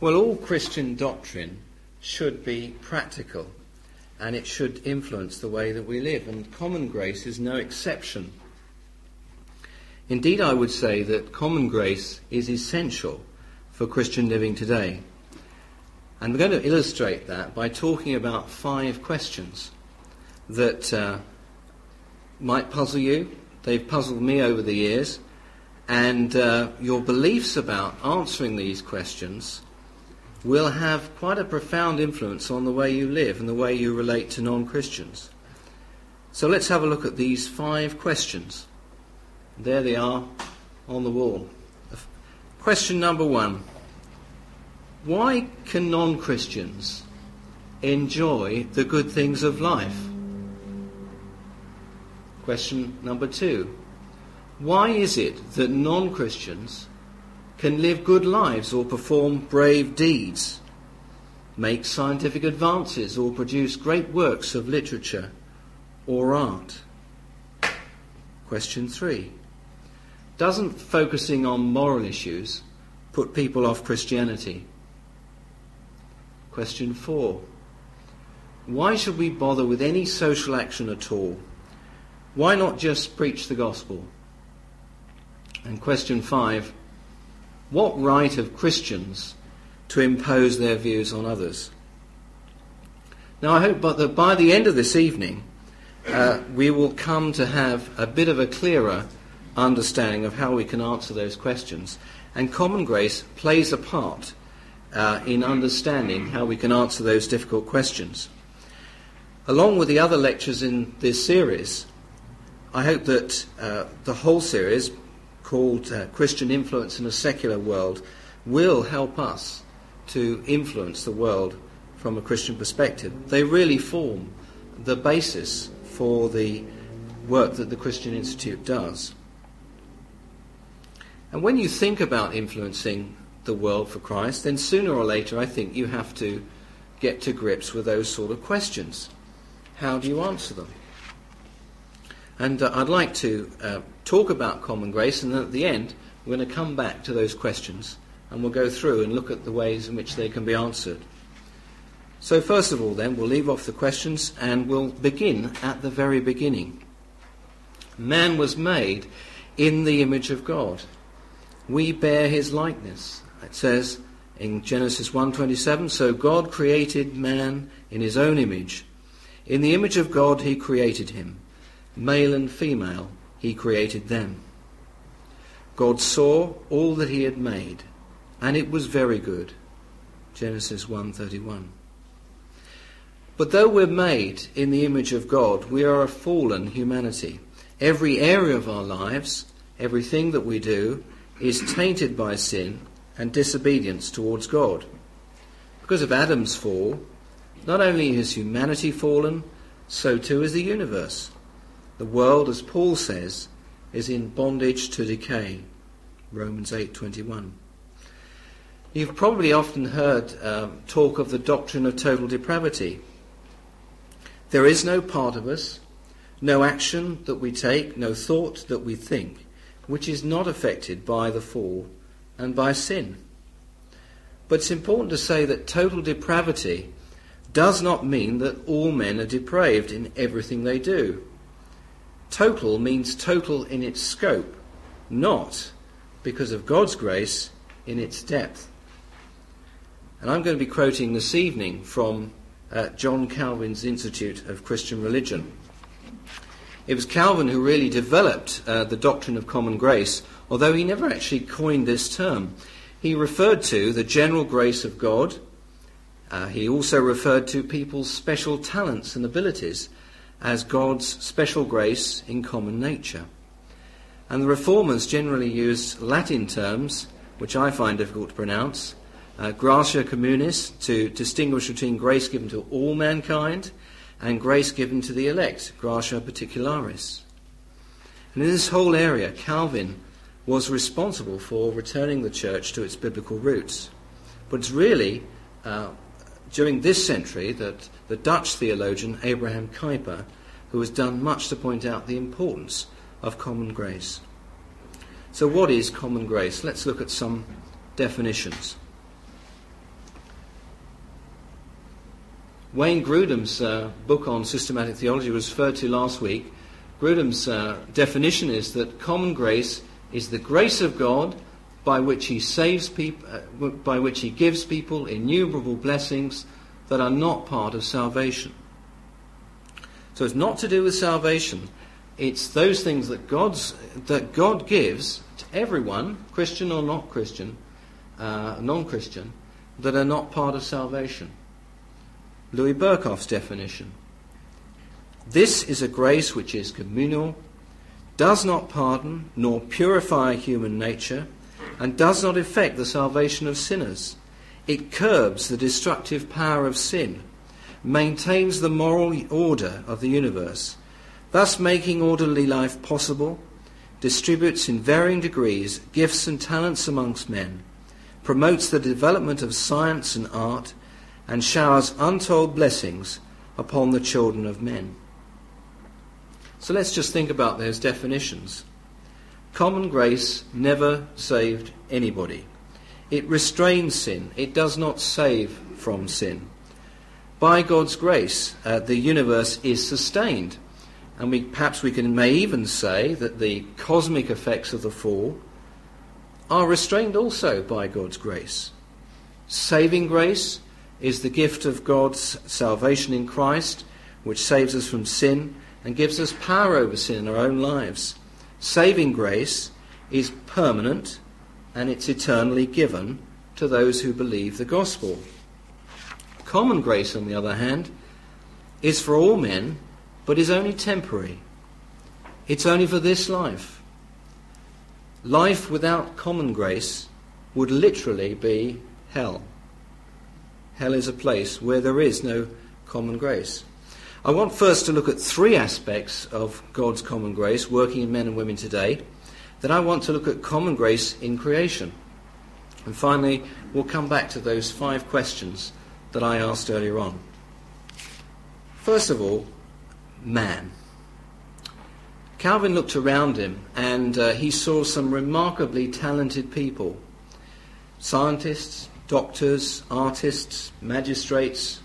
Well, all Christian doctrine should be practical and it should influence the way that we live, and common grace is no exception. Indeed, I would say that common grace is essential for Christian living today. And we're going to illustrate that by talking about five questions that uh, might puzzle you. They've puzzled me over the years. And uh, your beliefs about answering these questions will have quite a profound influence on the way you live and the way you relate to non Christians. So let's have a look at these five questions. There they are on the wall. Question number one Why can non Christians enjoy the good things of life? Question number two Why is it that non Christians can live good lives or perform brave deeds, make scientific advances or produce great works of literature or art? Question three. Doesn't focusing on moral issues put people off Christianity? Question four. Why should we bother with any social action at all? Why not just preach the gospel? And question five what right have Christians to impose their views on others? Now, I hope that by the end of this evening, uh, we will come to have a bit of a clearer understanding of how we can answer those questions. And common grace plays a part uh, in understanding how we can answer those difficult questions. Along with the other lectures in this series, I hope that uh, the whole series called uh, Christian Influence in a Secular World will help us to influence the world from a Christian perspective. They really form the basis for the work that the Christian Institute does. And when you think about influencing the world for Christ, then sooner or later I think you have to get to grips with those sort of questions. How do you answer them? And uh, I'd like to uh, talk about common grace, and then at the end, we're going to come back to those questions and we'll go through and look at the ways in which they can be answered. So, first of all, then, we'll leave off the questions and we'll begin at the very beginning. Man was made in the image of God. We bear his likeness. It says in Genesis 1:27, so God created man in his own image. In the image of God he created him. Male and female, he created them. God saw all that he had made, and it was very good. Genesis 1:31. But though we're made in the image of God, we are a fallen humanity. Every area of our lives, everything that we do, is tainted by sin and disobedience towards God. Because of Adam's fall, not only is humanity fallen, so too is the universe. The world, as Paul says, is in bondage to decay. Romans 8:21. You've probably often heard um, talk of the doctrine of total depravity. There is no part of us, no action that we take, no thought that we think, which is not affected by the fall and by sin. But it's important to say that total depravity does not mean that all men are depraved in everything they do. Total means total in its scope, not because of God's grace in its depth. And I'm going to be quoting this evening from uh, John Calvin's Institute of Christian Religion. It was Calvin who really developed uh, the doctrine of common grace, although he never actually coined this term. He referred to the general grace of God. Uh, he also referred to people's special talents and abilities as God's special grace in common nature. And the reformers generally use Latin terms, which I find difficult to pronounce, uh, gratia communis, to distinguish between grace given to all mankind and grace given to the elect, gratia particularis. And in this whole area, Calvin was responsible for returning the church to its biblical roots. But it's really uh, during this century that the Dutch theologian Abraham Kuyper, who has done much to point out the importance of common grace. So, what is common grace? Let's look at some definitions. Wayne Grudem's uh, book on systematic theology was referred to last week. Grudem's uh, definition is that common grace is the grace of God by which He saves people, uh, by which He gives people innumerable blessings that are not part of salvation. So it's not to do with salvation. It's those things that God's that God gives to everyone, Christian or not Christian, uh, non-Christian, that are not part of salvation. Louis Berkhof's definition. This is a grace which is communal, does not pardon nor purify human nature, and does not effect the salvation of sinners. It curbs the destructive power of sin, maintains the moral order of the universe, thus making orderly life possible, distributes in varying degrees gifts and talents amongst men, promotes the development of science and art, and showers untold blessings upon the children of men. So let's just think about those definitions. Common grace never saved anybody. It restrains sin. It does not save from sin. By God's grace, uh, the universe is sustained. And we, perhaps we can, may even say that the cosmic effects of the fall are restrained also by God's grace. Saving grace is the gift of God's salvation in Christ, which saves us from sin and gives us power over sin in our own lives. Saving grace is permanent and it's eternally given to those who believe the gospel. Common grace, on the other hand, is for all men, but is only temporary. It's only for this life. Life without common grace would literally be hell. Hell is a place where there is no common grace. I want first to look at three aspects of God's common grace working in men and women today. Then I want to look at common grace in creation. And finally, we'll come back to those five questions that I asked earlier on. First of all, man. Calvin looked around him and uh, he saw some remarkably talented people scientists, doctors, artists, magistrates,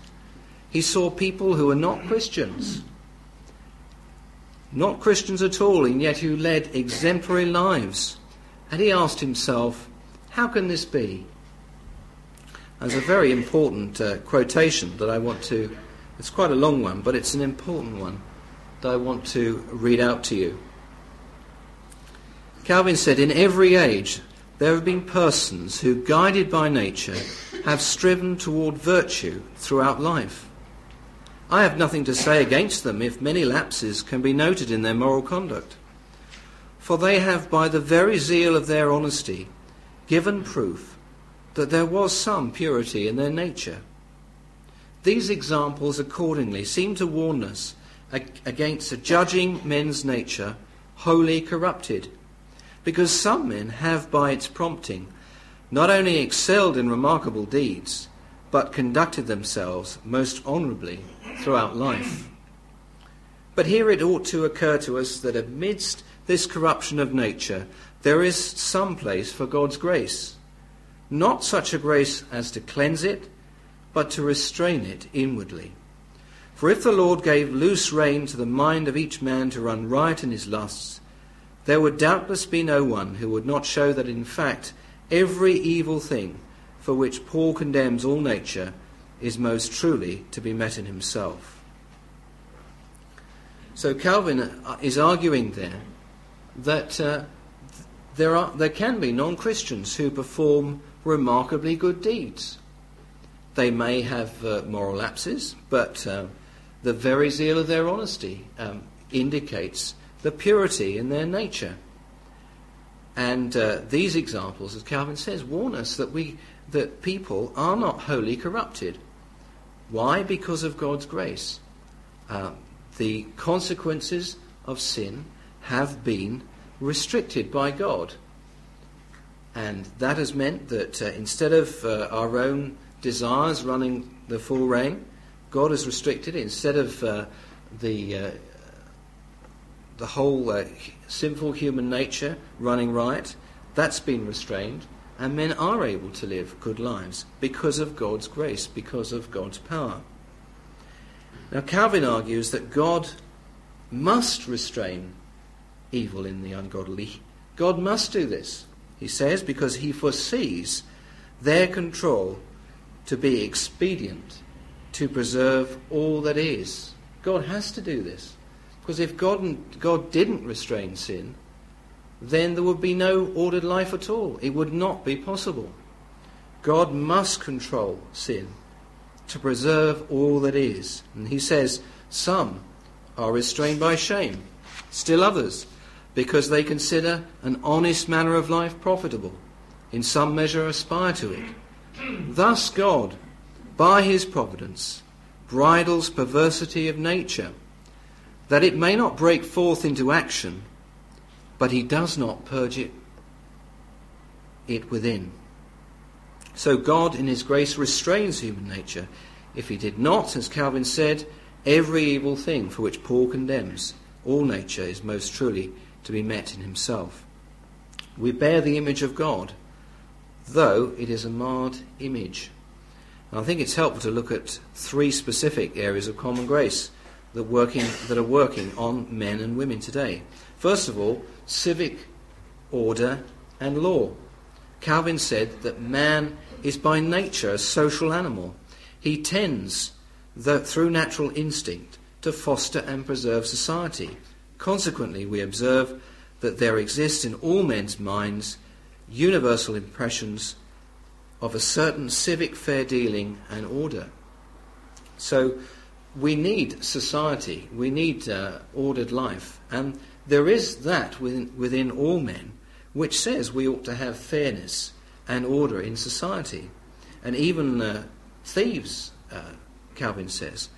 he saw people who were not Christians, not Christians at all, and yet who led exemplary lives. And he asked himself, how can this be? There's a very important uh, quotation that I want to, it's quite a long one, but it's an important one that I want to read out to you. Calvin said, In every age, there have been persons who, guided by nature, have striven toward virtue throughout life. I have nothing to say against them if many lapses can be noted in their moral conduct. For they have, by the very zeal of their honesty, given proof that there was some purity in their nature. These examples, accordingly, seem to warn us against judging men's nature wholly corrupted, because some men have, by its prompting, not only excelled in remarkable deeds, but conducted themselves most honourably throughout life. But here it ought to occur to us that amidst this corruption of nature, there is some place for God's grace. Not such a grace as to cleanse it, but to restrain it inwardly. For if the Lord gave loose rein to the mind of each man to run riot in his lusts, there would doubtless be no one who would not show that in fact every evil thing for which Paul condemns all nature is most truly to be met in himself. So Calvin uh, is arguing there that uh, there, are, there can be non Christians who perform remarkably good deeds. They may have uh, moral lapses, but uh, the very zeal of their honesty um, indicates the purity in their nature. And uh, these examples, as Calvin says, warn us that, we, that people are not wholly corrupted. Why? Because of God's grace. Uh, the consequences of sin have been restricted by God. And that has meant that uh, instead of uh, our own desires running the full reign, God has restricted. Instead of uh, the, uh, the whole uh, sinful human nature running riot, that's been restrained and men are able to live good lives because of God's grace, because of God's power. Now, Calvin argues that God must restrain evil in the ungodly. God must do this, he says, because he foresees their control to be expedient to preserve all that is. God has to do this. Because if God, God didn't restrain sin, then there would be no ordered life at all. It would not be possible. God must control sin to preserve all that is. And he says, some are restrained by shame, still others, because they consider an honest manner of life profitable, in some measure aspire to it. Thus God, by his providence, bridles perversity of nature, that it may not break forth into action, but he does not purge it, it within. So God, in his grace, restrains human nature. If he did not, as Calvin said, every evil thing for which Paul condemns, all nature is most truly to be met in himself. We bear the image of God, though it is a marred image. And I think it's helpful to look at three specific areas of common grace that, working, that are working on men and women today. First of all, civic order and law. Calvin said that man is by nature a social animal. He tends, through natural instinct, to foster and preserve society. Consequently, we observe that there exists in all men's minds universal impressions of a certain civic fair dealing and order. So we need society, we need uh, ordered life, and there is that within, within all men which says we ought to have fairness and order in society. And even uh, thieves, uh, Calvin says,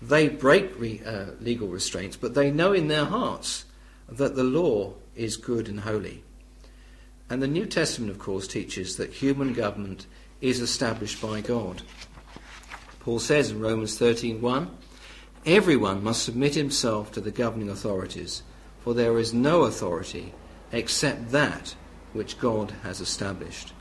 they break re, uh, legal restraints, but they know in their hearts that the law is good and holy. And the New Testament, of course, teaches that human government is established by God. Paul says in Romans 13:1, "Everyone must submit himself to the governing authorities, for there is no authority except that which God has established."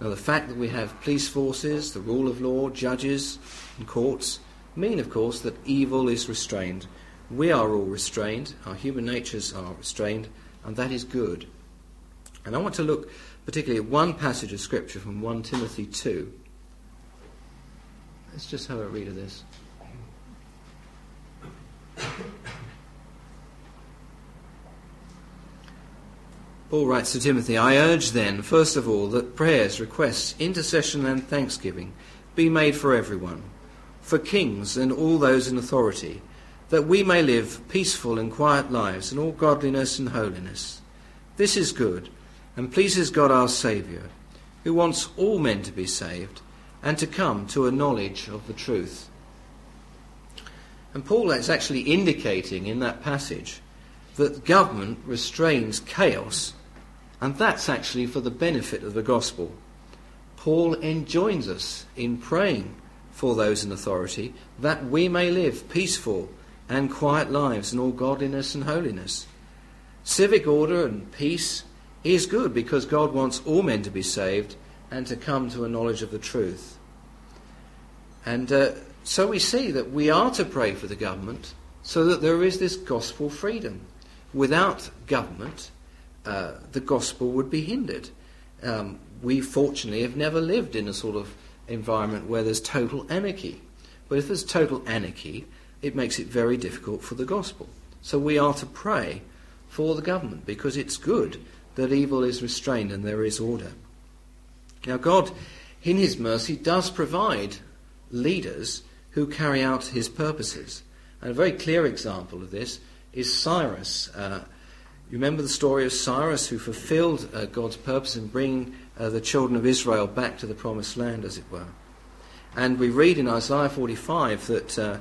Now, the fact that we have police forces, the rule of law, judges, and courts mean, of course, that evil is restrained. We are all restrained, our human natures are restrained, and that is good. And I want to look particularly at one passage of Scripture from 1 Timothy 2. Let's just have a read of this. Paul writes to Timothy, I urge then, first of all, that prayers, requests, intercession, and thanksgiving be made for everyone, for kings and all those in authority, that we may live peaceful and quiet lives in all godliness and holiness. This is good, and pleases God our Saviour, who wants all men to be saved and to come to a knowledge of the truth. And Paul is actually indicating in that passage that government restrains chaos and that's actually for the benefit of the gospel. Paul enjoins us in praying for those in authority that we may live peaceful and quiet lives in all godliness and holiness. Civic order and peace is good because God wants all men to be saved and to come to a knowledge of the truth. And uh, so we see that we are to pray for the government so that there is this gospel freedom. Without government, uh, the gospel would be hindered. Um, we fortunately have never lived in a sort of environment where there's total anarchy. But if there's total anarchy, it makes it very difficult for the gospel. So we are to pray for the government because it's good that evil is restrained and there is order. Now, God, in His mercy, does provide leaders who carry out His purposes. And a very clear example of this is Cyrus. Uh, you remember the story of Cyrus who fulfilled uh, God's purpose in bringing uh, the children of Israel back to the promised land, as it were. And we read in Isaiah 45 that uh,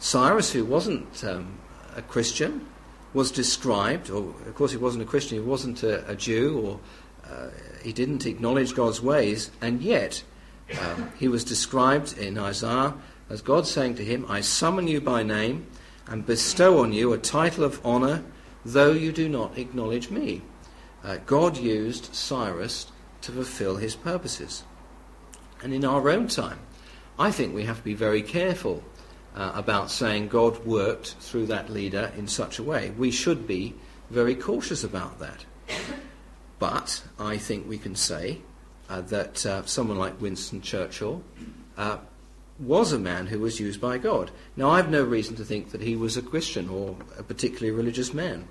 Cyrus, who wasn't um, a Christian, was described, or of course he wasn't a Christian, he wasn't a, a Jew, or uh, he didn't acknowledge God's ways, and yet um, he was described in Isaiah as God saying to him, I summon you by name and bestow on you a title of honor though you do not acknowledge me. Uh, God used Cyrus to fulfill his purposes. And in our own time, I think we have to be very careful uh, about saying God worked through that leader in such a way. We should be very cautious about that. But I think we can say uh, that uh, someone like Winston Churchill uh, was a man who was used by God. Now, I have no reason to think that he was a Christian or a particularly religious man.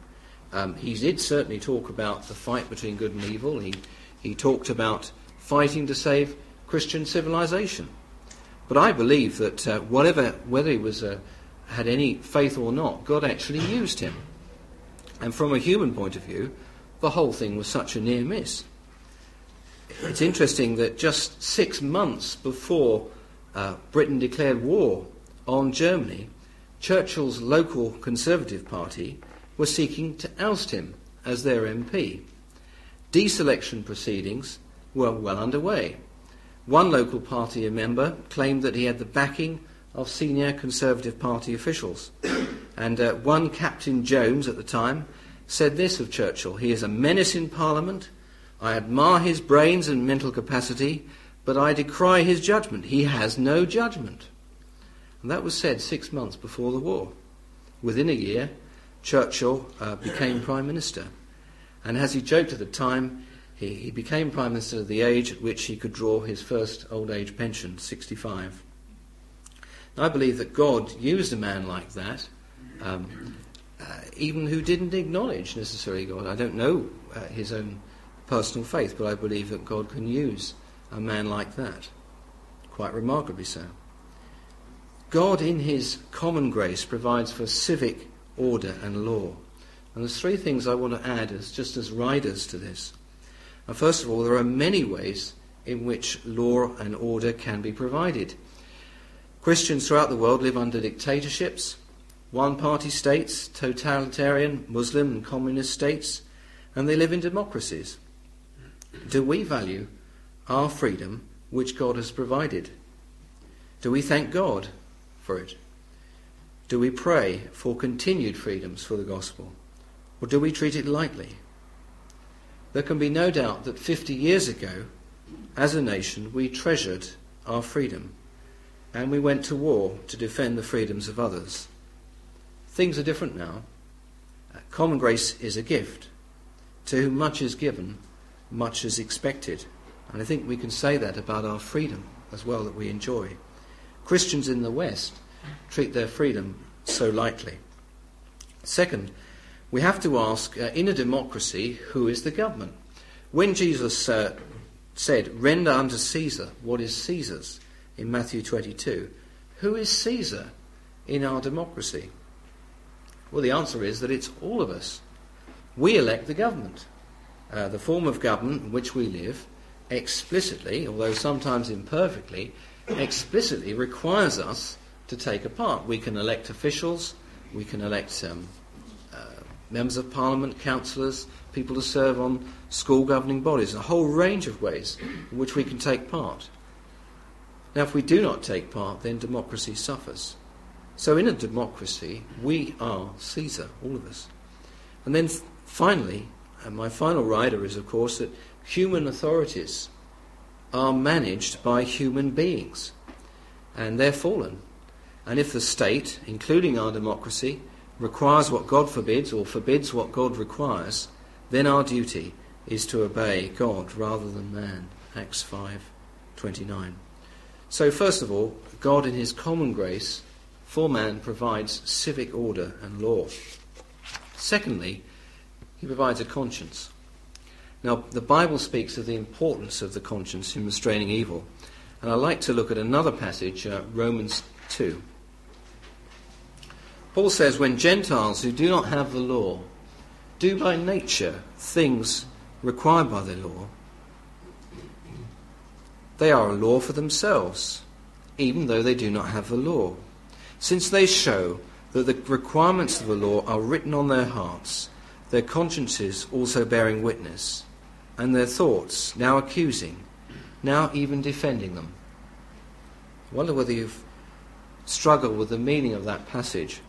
Um, he did certainly talk about the fight between good and evil. He, he talked about fighting to save Christian civilization. But I believe that uh, whatever, whether he was uh, had any faith or not, God actually used him. And from a human point of view, the whole thing was such a near miss. It's interesting that just six months before uh, Britain declared war on Germany, Churchill's local Conservative Party were seeking to oust him as their MP. Deselection proceedings were well underway. One local party member claimed that he had the backing of senior Conservative Party officials. And uh, one Captain Jones at the time said this of Churchill He is a menace in Parliament. I admire his brains and mental capacity, but I decry his judgment. He has no judgment. And that was said six months before the war. Within a year, Churchill uh, became Prime Minister. And as he joked at the time, he, he became Prime Minister at the age at which he could draw his first old age pension, 65. I believe that God used a man like that, um, uh, even who didn't acknowledge necessarily God. I don't know uh, his own personal faith, but I believe that God can use a man like that. Quite remarkably so. God, in his common grace, provides for civic order and law. And there's three things I want to add as just as riders to this. Now, first of all, there are many ways in which law and order can be provided. Christians throughout the world live under dictatorships, one party states, totalitarian Muslim and communist states, and they live in democracies. Do we value our freedom which God has provided? Do we thank God for it? Do we pray for continued freedoms for the gospel? Or do we treat it lightly? There can be no doubt that 50 years ago, as a nation, we treasured our freedom and we went to war to defend the freedoms of others. Things are different now. Common grace is a gift. To whom much is given, much is expected. And I think we can say that about our freedom as well that we enjoy. Christians in the West treat their freedom so lightly. Second, we have to ask uh, in a democracy, who is the government? When Jesus uh, said, Render unto Caesar what is Caesar's in Matthew 22, who is Caesar in our democracy? Well, the answer is that it's all of us. We elect the government. Uh, the form of government in which we live explicitly, although sometimes imperfectly, explicitly requires us to take a part. We can elect officials, we can elect um, uh, members of parliament, councillors, people to serve on school governing bodies, a whole range of ways in which we can take part. Now, if we do not take part, then democracy suffers. So, in a democracy, we are Caesar, all of us. And then finally, and my final rider is, of course, that human authorities are managed by human beings, and they're fallen. And if the state, including our democracy, requires what God forbids or forbids what God requires, then our duty is to obey God rather than man. Acts 5:29. So first of all, God in his common grace for man provides civic order and law. Secondly, he provides a conscience. Now, the Bible speaks of the importance of the conscience in restraining evil. And I'd like to look at another passage, uh, Romans 2. Paul says, When Gentiles who do not have the law do by nature things required by the law, they are a law for themselves, even though they do not have the law, since they show that the requirements of the law are written on their hearts, their consciences also bearing witness, and their thoughts now accusing, now even defending them. I wonder whether you've struggled with the meaning of that passage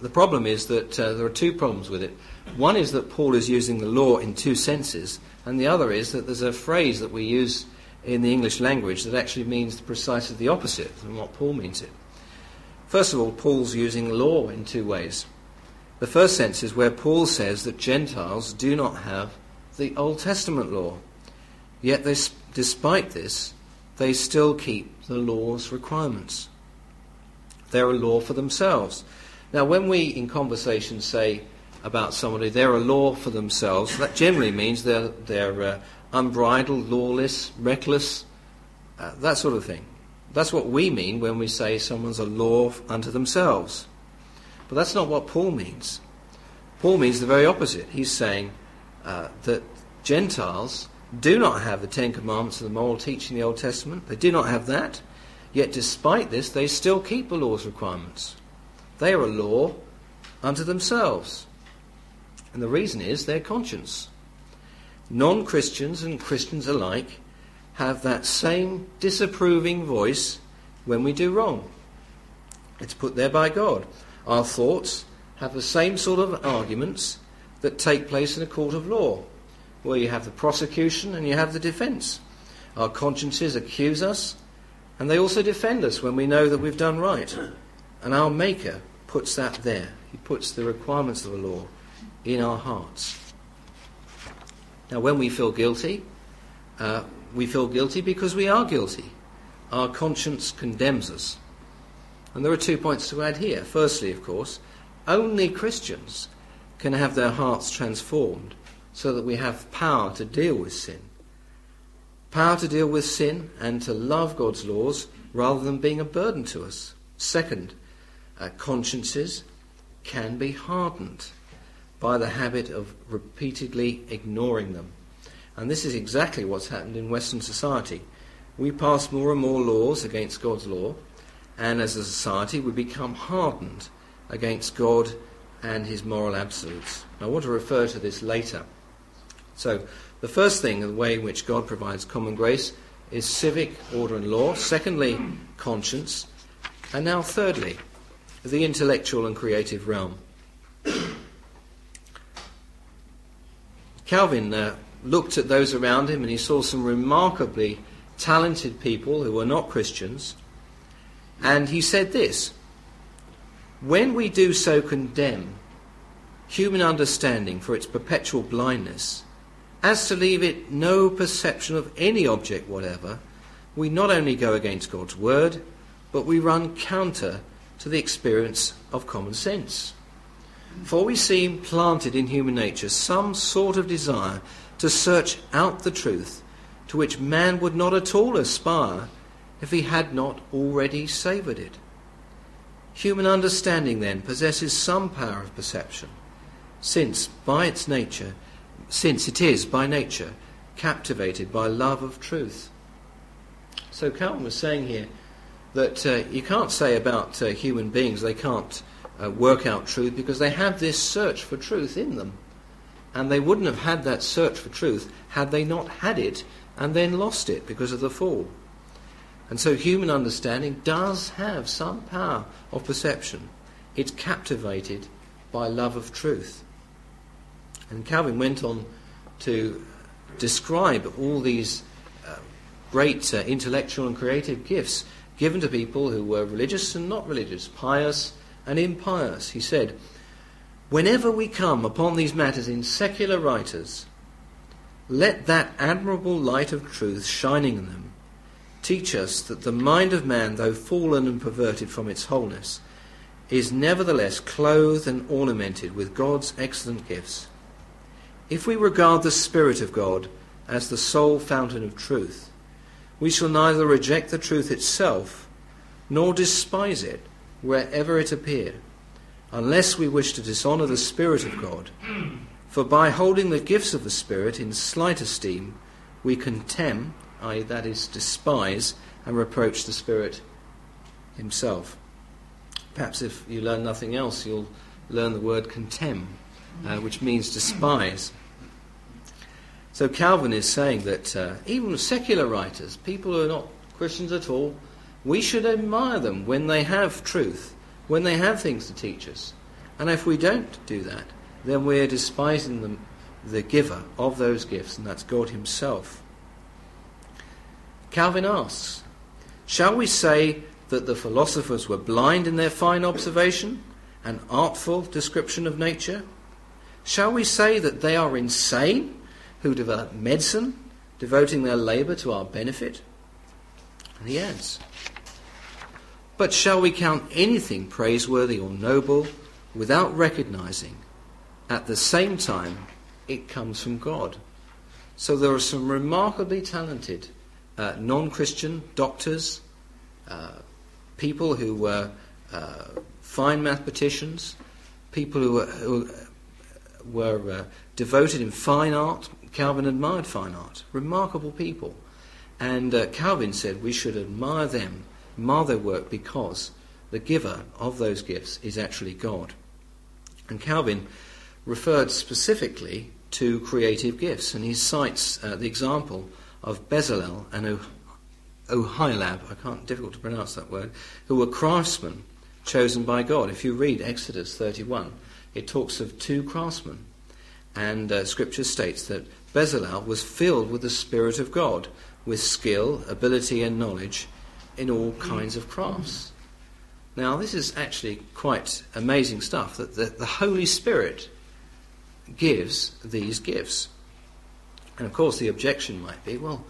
the problem is that uh, there are two problems with it. One is that Paul is using the law in two senses, and the other is that there's a phrase that we use in the English language that actually means precisely the opposite than what Paul means it. First of all, Paul's using law in two ways. The first sense is where Paul says that Gentiles do not have the Old Testament law. Yet, they, despite this, they still keep the law's requirements. They're a law for themselves. Now, when we in conversation say about somebody they're a law for themselves, that generally means they're, they're uh, unbridled, lawless, reckless, uh, that sort of thing. That's what we mean when we say someone's a law unto themselves. But that's not what Paul means. Paul means the very opposite. He's saying uh, that Gentiles do not have the Ten Commandments and the moral teaching in the Old Testament. They do not have that. Yet, despite this, they still keep the law's requirements. They are a law unto themselves. And the reason is their conscience. Non Christians and Christians alike have that same disapproving voice when we do wrong. It's put there by God. Our thoughts have the same sort of arguments that take place in a court of law, where you have the prosecution and you have the defence. Our consciences accuse us, and they also defend us when we know that we've done right. And our Maker puts that there. He puts the requirements of the law in our hearts. Now, when we feel guilty, uh, we feel guilty because we are guilty. Our conscience condemns us. And there are two points to add here. Firstly, of course, only Christians can have their hearts transformed so that we have power to deal with sin. Power to deal with sin and to love God's laws rather than being a burden to us. Second, uh, consciences can be hardened by the habit of repeatedly ignoring them. And this is exactly what's happened in Western society. We pass more and more laws against God's law, and as a society, we become hardened against God and his moral absolutes. I want to refer to this later. So, the first thing, the way in which God provides common grace, is civic order and law. Secondly, conscience. And now, thirdly, the intellectual and creative realm. Calvin uh, looked at those around him and he saw some remarkably talented people who were not Christians and he said this When we do so condemn human understanding for its perpetual blindness, as to leave it no perception of any object whatever, we not only go against God's word, but we run counter to the experience of common sense. For we see implanted in human nature some sort of desire to search out the truth to which man would not at all aspire if he had not already savoured it. Human understanding, then, possesses some power of perception, since by its nature, since it is by nature captivated by love of truth. So Calvin was saying here that uh, you can't say about uh, human beings they can't uh, work out truth because they have this search for truth in them. And they wouldn't have had that search for truth had they not had it and then lost it because of the fall. And so human understanding does have some power of perception. It's captivated by love of truth. And Calvin went on to describe all these uh, great uh, intellectual and creative gifts given to people who were religious and not religious, pious and impious. He said, Whenever we come upon these matters in secular writers, let that admirable light of truth shining in them teach us that the mind of man, though fallen and perverted from its wholeness, is nevertheless clothed and ornamented with God's excellent gifts. If we regard the Spirit of God as the sole fountain of truth, we shall neither reject the truth itself nor despise it wherever it appear, unless we wish to dishonour the Spirit of God. For by holding the gifts of the Spirit in slight esteem, we contemn i.e., that is, despise and reproach the Spirit Himself. Perhaps if you learn nothing else, you'll learn the word contemn, uh, which means despise. So Calvin is saying that uh, even secular writers, people who are not Christians at all, we should admire them when they have truth, when they have things to teach us. And if we don't do that, then we're despising them, the giver of those gifts, and that's God Himself. Calvin asks, Shall we say that the philosophers were blind in their fine observation and artful description of nature? Shall we say that they are insane who develop medicine, devoting their labour to our benefit? And he adds, But shall we count anything praiseworthy or noble without recognizing at the same time it comes from God? So there are some remarkably talented uh, non Christian doctors, uh, people who were uh, fine mathematicians, people who were, who were uh, devoted in fine art. Calvin admired fine art. Remarkable people. And uh, Calvin said we should admire them, admire their work, because the giver of those gifts is actually God. And Calvin referred specifically to creative gifts, and he cites uh, the example of Bezalel and oh- Oholiab, I can't, difficult to pronounce that word, who were craftsmen chosen by God. If you read Exodus 31, it talks of two craftsmen, and uh, Scripture states that Bezalel was filled with the Spirit of God, with skill, ability, and knowledge in all kinds of crafts. Now, this is actually quite amazing stuff that the, the Holy Spirit gives these gifts. And of course, the objection might be well,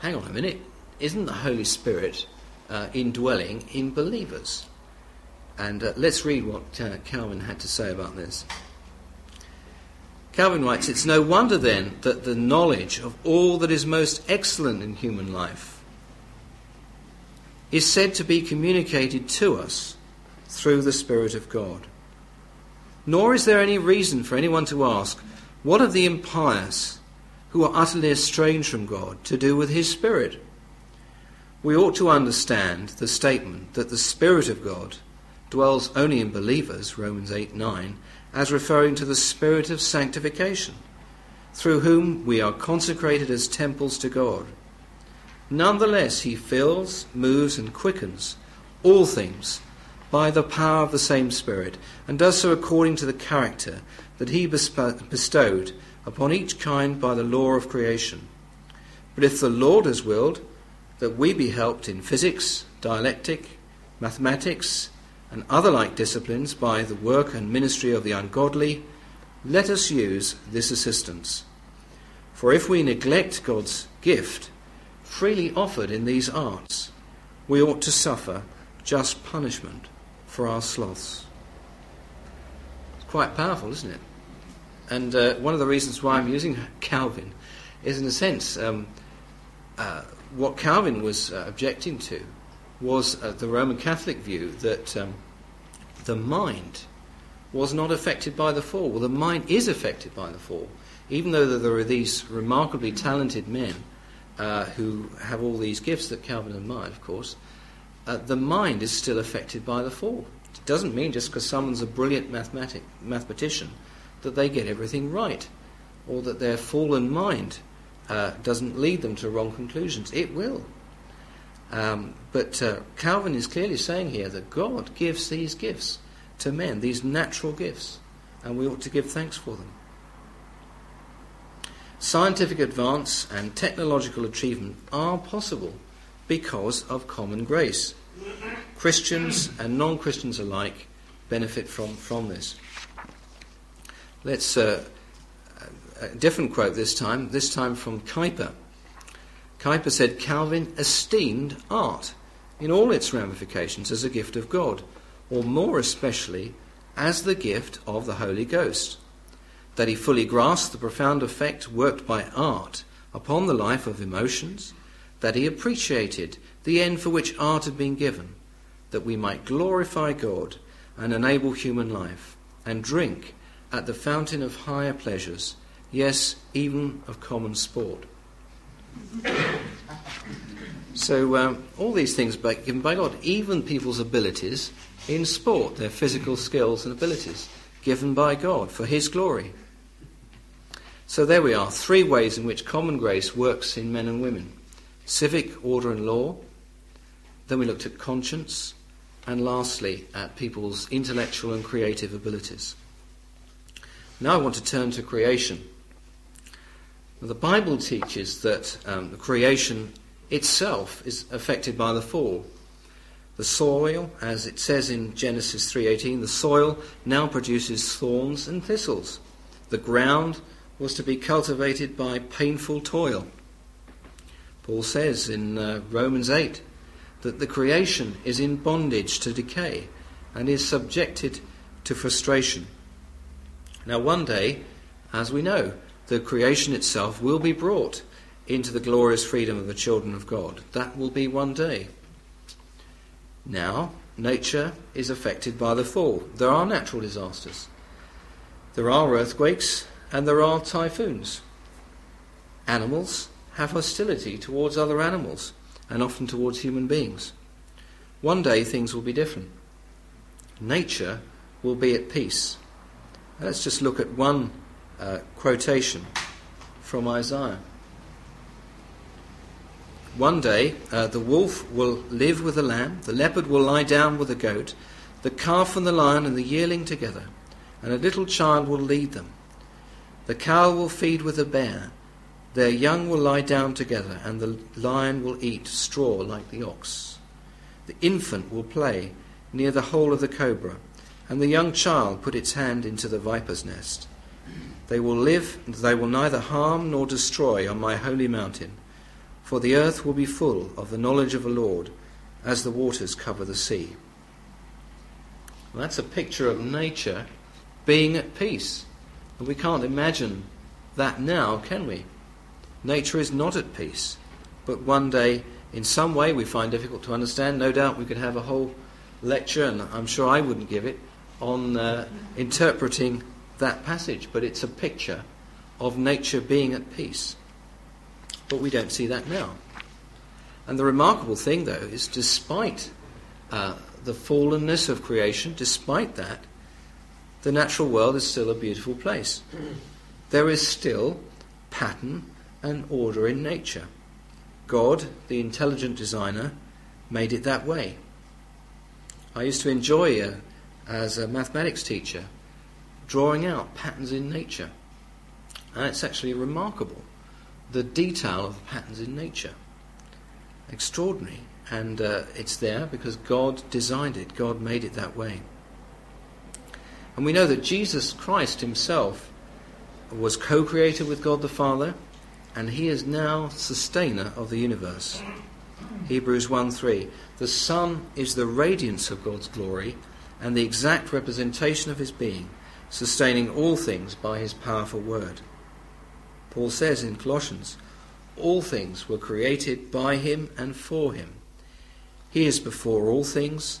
hang on a minute, isn't the Holy Spirit uh, indwelling in believers? And uh, let's read what uh, Calvin had to say about this. Calvin writes, It's no wonder then that the knowledge of all that is most excellent in human life is said to be communicated to us through the Spirit of God. Nor is there any reason for anyone to ask, What have the impious, who are utterly estranged from God, to do with His Spirit? We ought to understand the statement that the Spirit of God dwells only in believers, Romans 8 9 as referring to the Spirit of sanctification, through whom we are consecrated as temples to God. Nonetheless, He fills, moves, and quickens all things by the power of the same Spirit, and does so according to the character that He bestowed upon each kind by the law of creation. But if the Lord has willed that we be helped in physics, dialectic, mathematics, and other like disciplines by the work and ministry of the ungodly, let us use this assistance. For if we neglect God's gift, freely offered in these arts, we ought to suffer just punishment for our sloths. It's quite powerful, isn't it? And uh, one of the reasons why I'm using Calvin is, in a sense, um, uh, what Calvin was uh, objecting to was uh, the Roman Catholic view that um, the mind was not affected by the fall. Well, the mind is affected by the fall. Even though there are these remarkably talented men uh, who have all these gifts that Calvin admired, of course, uh, the mind is still affected by the fall. It doesn't mean just because someone's a brilliant mathematic, mathematician that they get everything right, or that their fallen mind uh, doesn't lead them to wrong conclusions. It will. Um, but uh, Calvin is clearly saying here that God gives these gifts to men, these natural gifts, and we ought to give thanks for them. Scientific advance and technological achievement are possible because of common grace. Christians and non Christians alike benefit from, from this. Let's, uh, a different quote this time, this time from Kuyper. Kuyper said Calvin esteemed art in all its ramifications as a gift of God, or more especially as the gift of the Holy Ghost. That he fully grasped the profound effect worked by art upon the life of emotions, that he appreciated the end for which art had been given, that we might glorify God and enable human life, and drink at the fountain of higher pleasures, yes, even of common sport. So, um, all these things given by God, even people's abilities in sport, their physical skills and abilities, given by God for His glory. So, there we are three ways in which common grace works in men and women civic order and law. Then we looked at conscience. And lastly, at people's intellectual and creative abilities. Now I want to turn to creation. The Bible teaches that um, the creation itself is affected by the fall. The soil, as it says in Genesis 3:18, the soil now produces thorns and thistles. The ground was to be cultivated by painful toil. Paul says in uh, Romans 8 that the creation is in bondage to decay and is subjected to frustration. Now, one day, as we know, the creation itself will be brought into the glorious freedom of the children of God. That will be one day. Now, nature is affected by the fall. There are natural disasters. There are earthquakes and there are typhoons. Animals have hostility towards other animals and often towards human beings. One day things will be different. Nature will be at peace. Let's just look at one quotation from Isaiah. One day uh, the wolf will live with the lamb, the leopard will lie down with the goat, the calf and the lion and the yearling together, and a little child will lead them. The cow will feed with the bear, their young will lie down together, and the lion will eat straw like the ox. The infant will play near the hole of the cobra, and the young child put its hand into the viper's nest. They will live, and they will neither harm nor destroy on my holy mountain for the earth will be full of the knowledge of the Lord as the waters cover the sea. Well, that's a picture of nature being at peace. And we can't imagine that now, can we? Nature is not at peace. But one day, in some way, we find difficult to understand. No doubt we could have a whole lecture, and I'm sure I wouldn't give it, on uh, interpreting that passage. But it's a picture of nature being at peace. But we don't see that now. And the remarkable thing, though, is despite uh, the fallenness of creation, despite that, the natural world is still a beautiful place. There is still pattern and order in nature. God, the intelligent designer, made it that way. I used to enjoy, uh, as a mathematics teacher, drawing out patterns in nature. And it's actually remarkable the detail of the patterns in nature. Extraordinary. And uh, it's there because God designed it, God made it that way. And we know that Jesus Christ himself was co creator with God the Father, and he is now sustainer of the universe. Hebrews 1 3. The Son is the radiance of God's glory and the exact representation of his being, sustaining all things by his powerful word. Paul says in Colossians, all things were created by him and for him. He is before all things,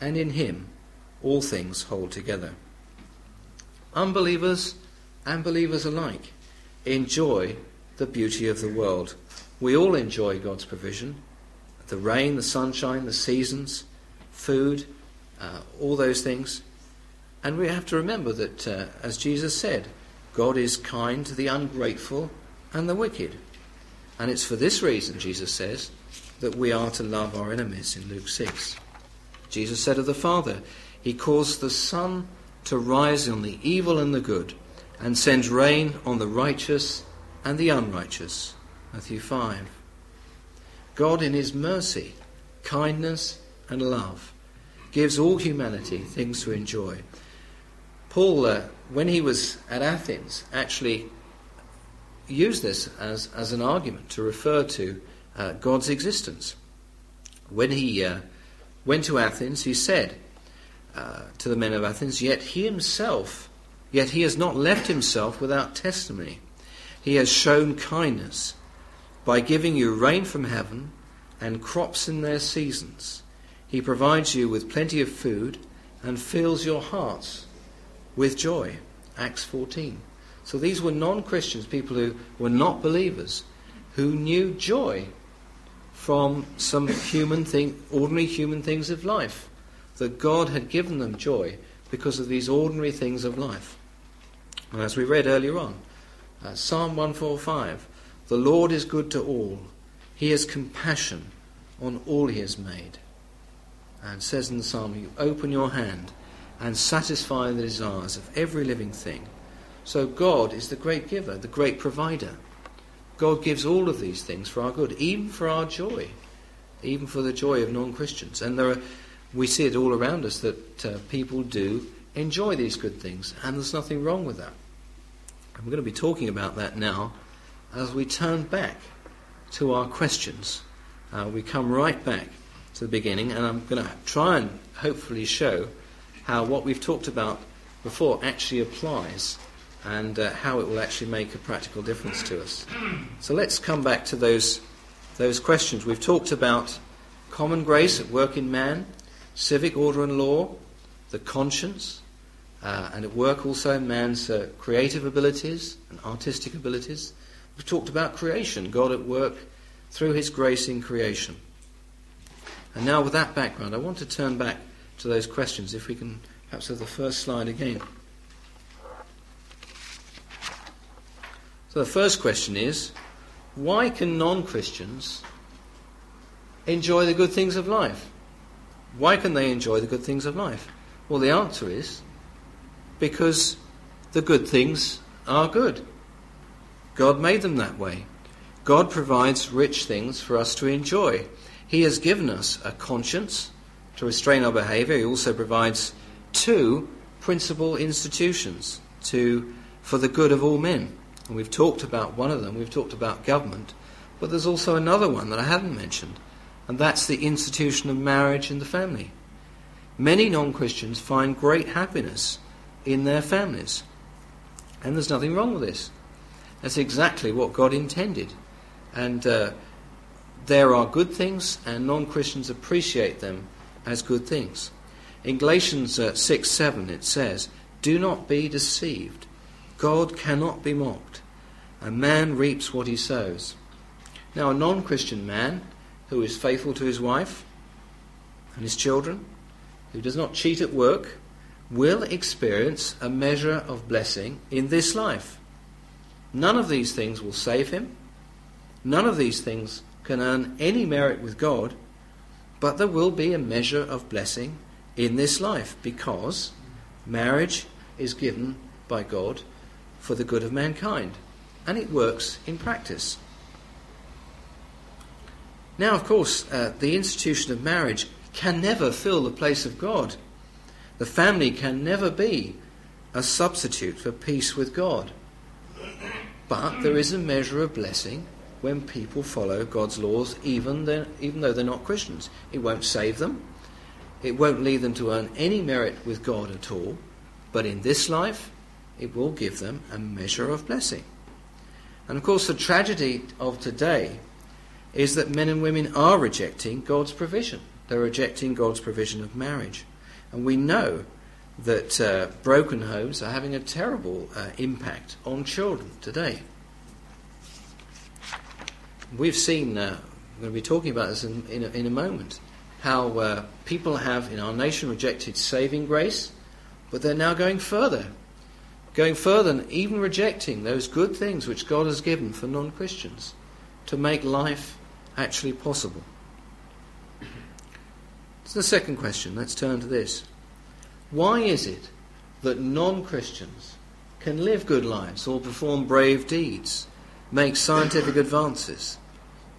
and in him all things hold together. Unbelievers and believers alike enjoy the beauty of the world. We all enjoy God's provision the rain, the sunshine, the seasons, food, uh, all those things. And we have to remember that, uh, as Jesus said, God is kind to the ungrateful and the wicked. And it's for this reason, Jesus says, that we are to love our enemies in Luke 6. Jesus said of the Father, He caused the sun to rise on the evil and the good, and sends rain on the righteous and the unrighteous. Matthew 5. God, in His mercy, kindness, and love, gives all humanity things to enjoy. Paul uh, when he was at Athens, actually used this as, as an argument to refer to uh, God's existence. When he uh, went to Athens, he said uh, to the men of Athens, Yet he himself, yet he has not left himself without testimony. He has shown kindness by giving you rain from heaven and crops in their seasons. He provides you with plenty of food and fills your hearts with joy. Acts 14. So these were non Christians, people who were not believers, who knew joy from some human thing, ordinary human things of life. That God had given them joy because of these ordinary things of life. And as we read earlier on, uh, Psalm 145 The Lord is good to all, He has compassion on all He has made. And says in the psalm, You open your hand and satisfy the desires of every living thing. So God is the great giver, the great provider. God gives all of these things for our good, even for our joy. even for the joy of non-Christians. And there are, we see it all around us that uh, people do enjoy these good things, and there's nothing wrong with that. And we're going to be talking about that now as we turn back to our questions. Uh, we come right back to the beginning, and I'm going to try and hopefully show how what we've talked about before actually applies and uh, how it will actually make a practical difference to us. So let's come back to those, those questions. We've talked about common grace at work in man, civic order and law, the conscience, uh, and at work also in man's uh, creative abilities and artistic abilities. We've talked about creation, God at work through his grace in creation. And now, with that background, I want to turn back to those questions. If we can perhaps have the first slide again. So, the first question is why can non Christians enjoy the good things of life? Why can they enjoy the good things of life? Well, the answer is because the good things are good. God made them that way. God provides rich things for us to enjoy. He has given us a conscience to restrain our behavior. He also provides two principal institutions to, for the good of all men. And we've talked about one of them, we've talked about government, but there's also another one that I haven't mentioned, and that's the institution of marriage and the family. Many non Christians find great happiness in their families, and there's nothing wrong with this. That's exactly what God intended. And uh, there are good things, and non Christians appreciate them as good things. In Galatians uh, 6 7, it says, Do not be deceived. God cannot be mocked. A man reaps what he sows. Now, a non Christian man who is faithful to his wife and his children, who does not cheat at work, will experience a measure of blessing in this life. None of these things will save him. None of these things can earn any merit with God, but there will be a measure of blessing in this life because marriage is given by God for the good of mankind and it works in practice. Now, of course, uh, the institution of marriage can never fill the place of God. The family can never be a substitute for peace with God. But there is a measure of blessing when people follow God's laws, even, even though they're not Christians. It won't save them, it won't lead them to earn any merit with God at all, but in this life, it will give them a measure of blessing. And of course, the tragedy of today is that men and women are rejecting God's provision. They're rejecting God's provision of marriage. And we know that uh, broken homes are having a terrible uh, impact on children today. We've seen, uh, we're going to be talking about this in, in, a, in a moment, how uh, people have in our nation rejected saving grace, but they're now going further. Going further and even rejecting those good things which God has given for non Christians to make life actually possible. It's the second question. Let's turn to this. Why is it that non Christians can live good lives or perform brave deeds? Make scientific advances,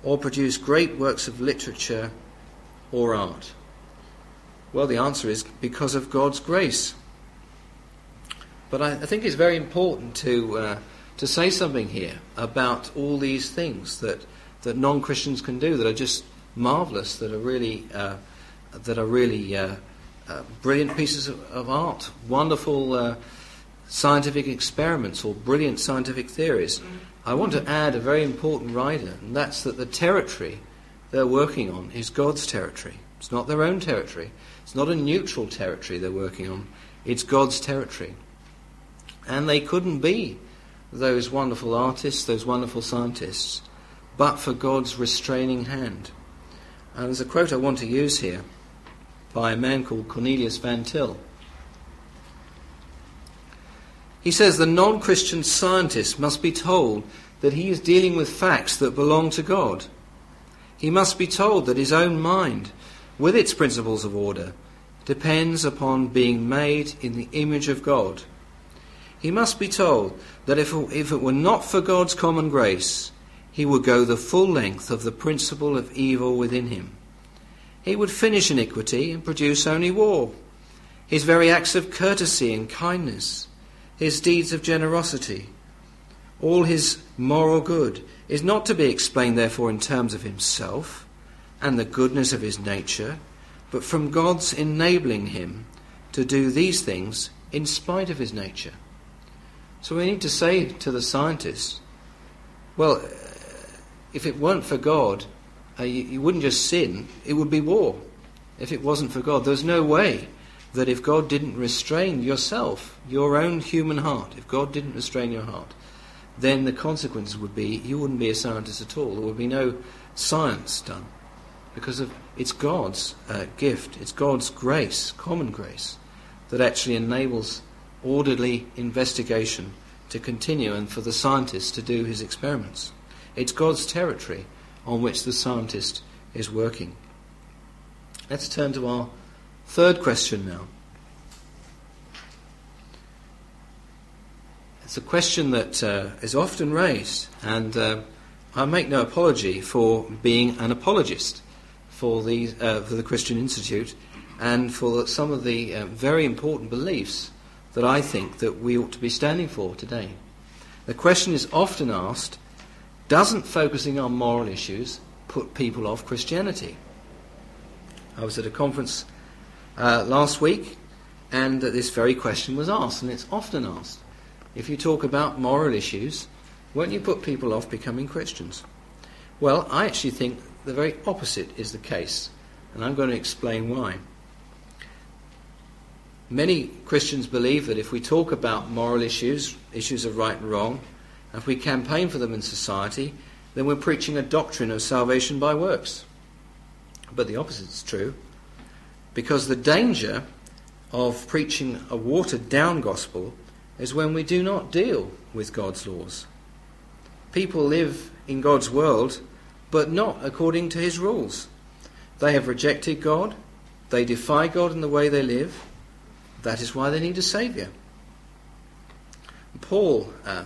or produce great works of literature or art? Well, the answer is because of God's grace. But I, I think it's very important to, uh, to say something here about all these things that, that non Christians can do that are just marvelous, that are really, uh, that are really uh, uh brilliant pieces of, of art, wonderful uh, scientific experiments, or brilliant scientific theories. I want to add a very important rider, and that's that the territory they're working on is God's territory. It's not their own territory. It's not a neutral territory they're working on. It's God's territory. And they couldn't be those wonderful artists, those wonderful scientists, but for God's restraining hand. And there's a quote I want to use here by a man called Cornelius Van Til. He says the non Christian scientist must be told that he is dealing with facts that belong to God. He must be told that his own mind, with its principles of order, depends upon being made in the image of God. He must be told that if, if it were not for God's common grace, he would go the full length of the principle of evil within him. he would finish iniquity and produce only war. His very acts of courtesy and kindness, his deeds of generosity, all his moral good, is not to be explained, therefore, in terms of himself and the goodness of his nature, but from God's enabling him to do these things in spite of his nature. So we need to say to the scientists, well, if it weren't for God, uh, you, you wouldn't just sin, it would be war. If it wasn't for God, there's no way that if God didn't restrain yourself, your own human heart, if God didn't restrain your heart, then the consequences would be you wouldn't be a scientist at all. There would be no science done because of it's God's uh, gift, it's God's grace, common grace, that actually enables orderly investigation to continue and for the scientist to do his experiments. It's God's territory on which the scientist is working. Let's turn to our third question now. It's a question that uh, is often raised, and uh, I make no apology for being an apologist for the, uh, for the Christian Institute and for some of the uh, very important beliefs that I think that we ought to be standing for today. The question is often asked, doesn't focusing on moral issues put people off Christianity? I was at a conference uh, last week and that this very question was asked, and it's often asked. If you talk about moral issues, won't you put people off becoming Christians? Well, I actually think the very opposite is the case, and I'm going to explain why. Many Christians believe that if we talk about moral issues, issues of right and wrong, if we campaign for them in society, then we're preaching a doctrine of salvation by works. But the opposite is true, because the danger of preaching a watered down gospel is when we do not deal with God's laws. People live in God's world, but not according to his rules. They have rejected God, they defy God in the way they live, that is why they need a Saviour. Paul, uh,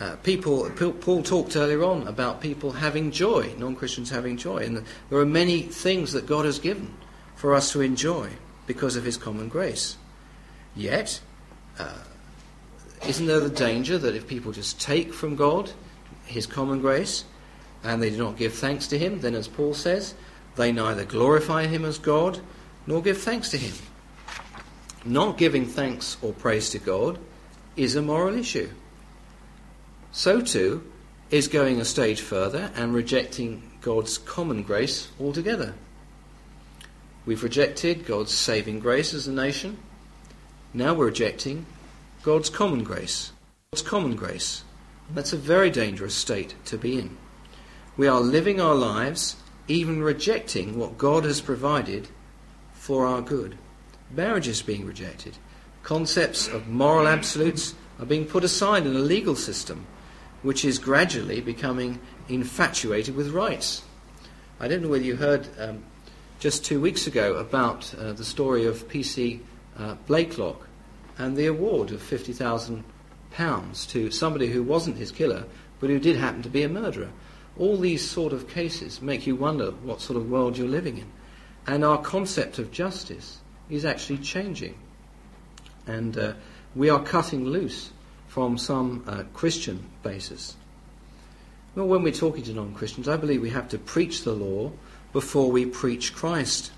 uh, people, Paul talked earlier on about people having joy, non-Christians having joy, and there are many things that God has given for us to enjoy because of His common grace. Yet, uh, isn't there the danger that if people just take from God His common grace and they do not give thanks to Him, then, as Paul says, they neither glorify Him as God nor give thanks to Him? not giving thanks or praise to God is a moral issue. So too is going a stage further and rejecting God's common grace altogether. We've rejected God's saving grace as a nation. Now we're rejecting God's common grace. God's common grace. That's a very dangerous state to be in. We are living our lives even rejecting what God has provided for our good. Marriage is being rejected. Concepts of moral absolutes are being put aside in a legal system which is gradually becoming infatuated with rights. I don't know whether you heard um, just two weeks ago about uh, the story of PC uh, Blakelock and the award of £50,000 to somebody who wasn't his killer but who did happen to be a murderer. All these sort of cases make you wonder what sort of world you're living in. And our concept of justice is actually changing. And uh, we are cutting loose from some uh, Christian basis. Well, when we're talking to non Christians, I believe we have to preach the law before we preach Christ.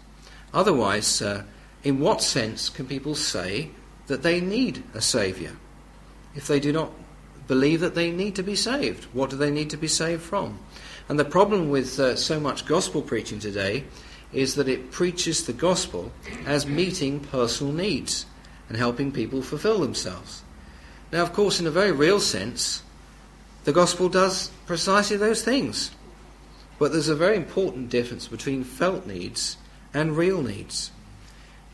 Otherwise, uh, in what sense can people say that they need a Saviour if they do not believe that they need to be saved? What do they need to be saved from? And the problem with uh, so much gospel preaching today is that it preaches the gospel as meeting personal needs and helping people fulfill themselves. Now, of course, in a very real sense, the gospel does precisely those things. But there's a very important difference between felt needs and real needs.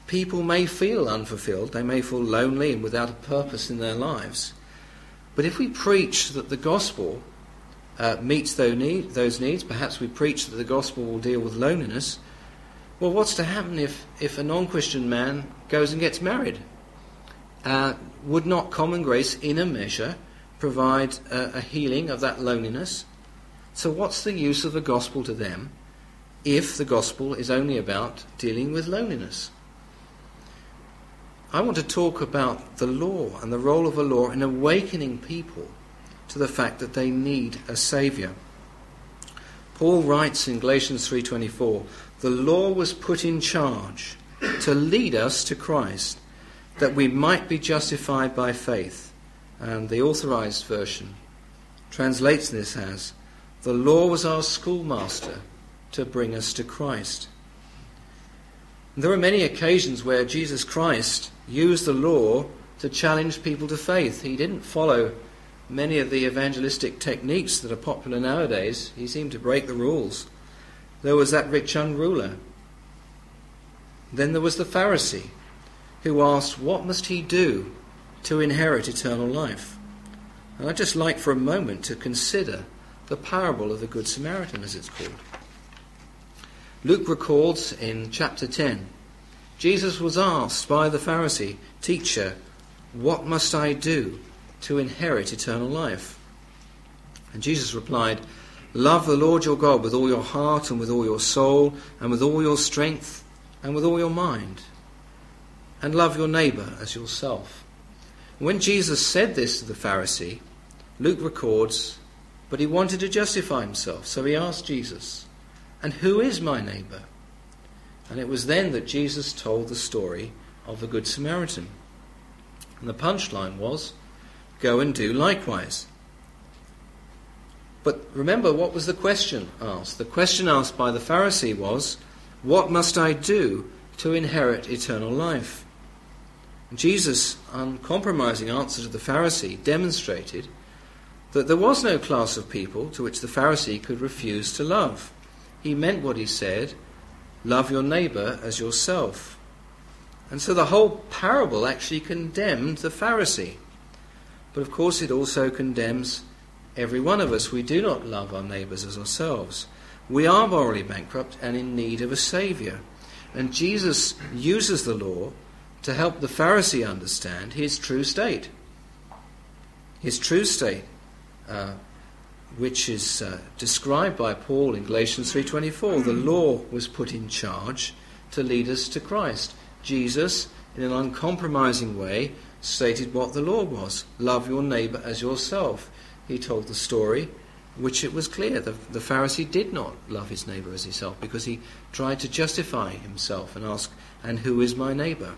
People may feel unfulfilled, they may feel lonely and without a purpose in their lives. But if we preach that the gospel uh, meets those, need, those needs, perhaps we preach that the gospel will deal with loneliness, well, what's to happen if, if a non Christian man goes and gets married? Uh, would not common grace, in a measure, provide a, a healing of that loneliness? So, what's the use of the gospel to them if the gospel is only about dealing with loneliness. I want to talk about the law and the role of the law in awakening people to the fact that they need a savior. Paul writes in Galatians 3:24, "The law was put in charge to lead us to Christ, that we might be justified by faith." And the authorized version translates this as, "The law was our schoolmaster to bring us to Christ." There are many occasions where Jesus Christ used the law to challenge people to faith. He didn't follow many of the evangelistic techniques that are popular nowadays. He seemed to break the rules. There was that rich young ruler. Then there was the Pharisee who asked, What must he do to inherit eternal life? And I'd just like for a moment to consider the parable of the Good Samaritan, as it's called. Luke records in chapter 10 Jesus was asked by the Pharisee, Teacher, what must I do to inherit eternal life? And Jesus replied, Love the Lord your God with all your heart and with all your soul and with all your strength and with all your mind. And love your neighbour as yourself. When Jesus said this to the Pharisee, Luke records, but he wanted to justify himself, so he asked Jesus, And who is my neighbour? And it was then that Jesus told the story of the Good Samaritan. And the punchline was, Go and do likewise. But remember, what was the question asked? The question asked by the Pharisee was, What must I do to inherit eternal life? And Jesus' uncompromising answer to the Pharisee demonstrated that there was no class of people to which the Pharisee could refuse to love. He meant what he said Love your neighbour as yourself. And so the whole parable actually condemned the Pharisee. But of course, it also condemns every one of us. We do not love our neighbours as ourselves. We are morally bankrupt and in need of a Saviour. And Jesus uses the law to help the Pharisee understand his true state. His true state. Uh, which is uh, described by Paul in Galatians 3:24. The law was put in charge to lead us to Christ. Jesus, in an uncompromising way, stated what the law was: love your neighbor as yourself. He told the story, which it was clear the, the Pharisee did not love his neighbor as himself because he tried to justify himself and ask, "And who is my neighbor?"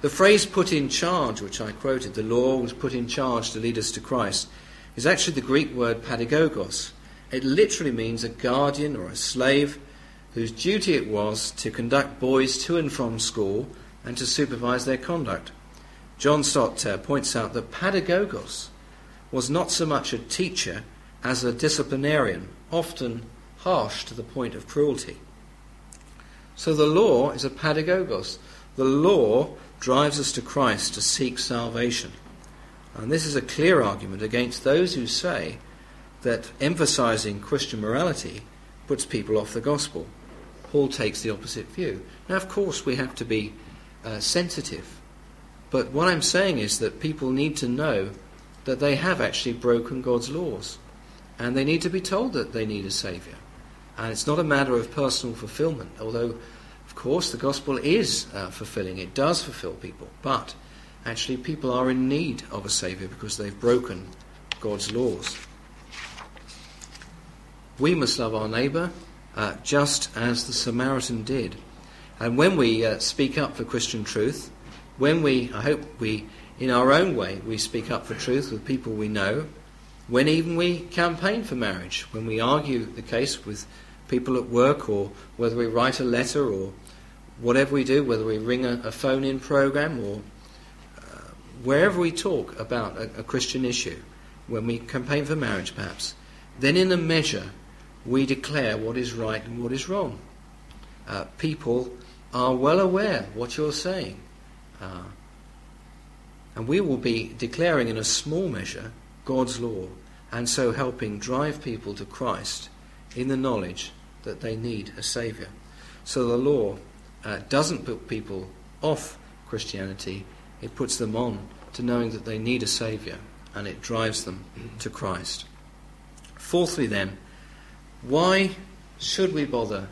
The phrase put in charge, which I quoted, the law was put in charge to lead us to Christ, is actually the Greek word pedagogos. It literally means a guardian or a slave whose duty it was to conduct boys to and from school and to supervise their conduct. John Stott uh, points out that pedagogos was not so much a teacher as a disciplinarian, often harsh to the point of cruelty. So the law is a pedagogos. The law drives us to Christ to seek salvation. And this is a clear argument against those who say that emphasizing Christian morality puts people off the gospel. Paul takes the opposite view. Now, of course, we have to be uh, sensitive. But what I'm saying is that people need to know that they have actually broken God's laws. And they need to be told that they need a Saviour. And it's not a matter of personal fulfillment, although, course, the gospel is uh, fulfilling. It does fulfill people. But actually people are in need of a Saviour because they've broken God's laws. We must love our neighbour uh, just as the Samaritan did. And when we uh, speak up for Christian truth, when we, I hope we, in our own way, we speak up for truth with people we know, when even we campaign for marriage, when we argue the case with people at work, or whether we write a letter, or whatever we do, whether we ring a, a phone in program, or wherever we talk about a, a Christian issue, when we campaign for marriage perhaps, then in a measure we declare what is right and what is wrong. Uh, people are well aware what you're saying. Uh, and we will be declaring in a small measure God's law and so helping drive people to Christ in the knowledge that they need a Saviour. So the law uh, doesn't put people off Christianity, it puts them on to knowing that they need a Saviour and it drives them to Christ. Fourthly, then, why should we bother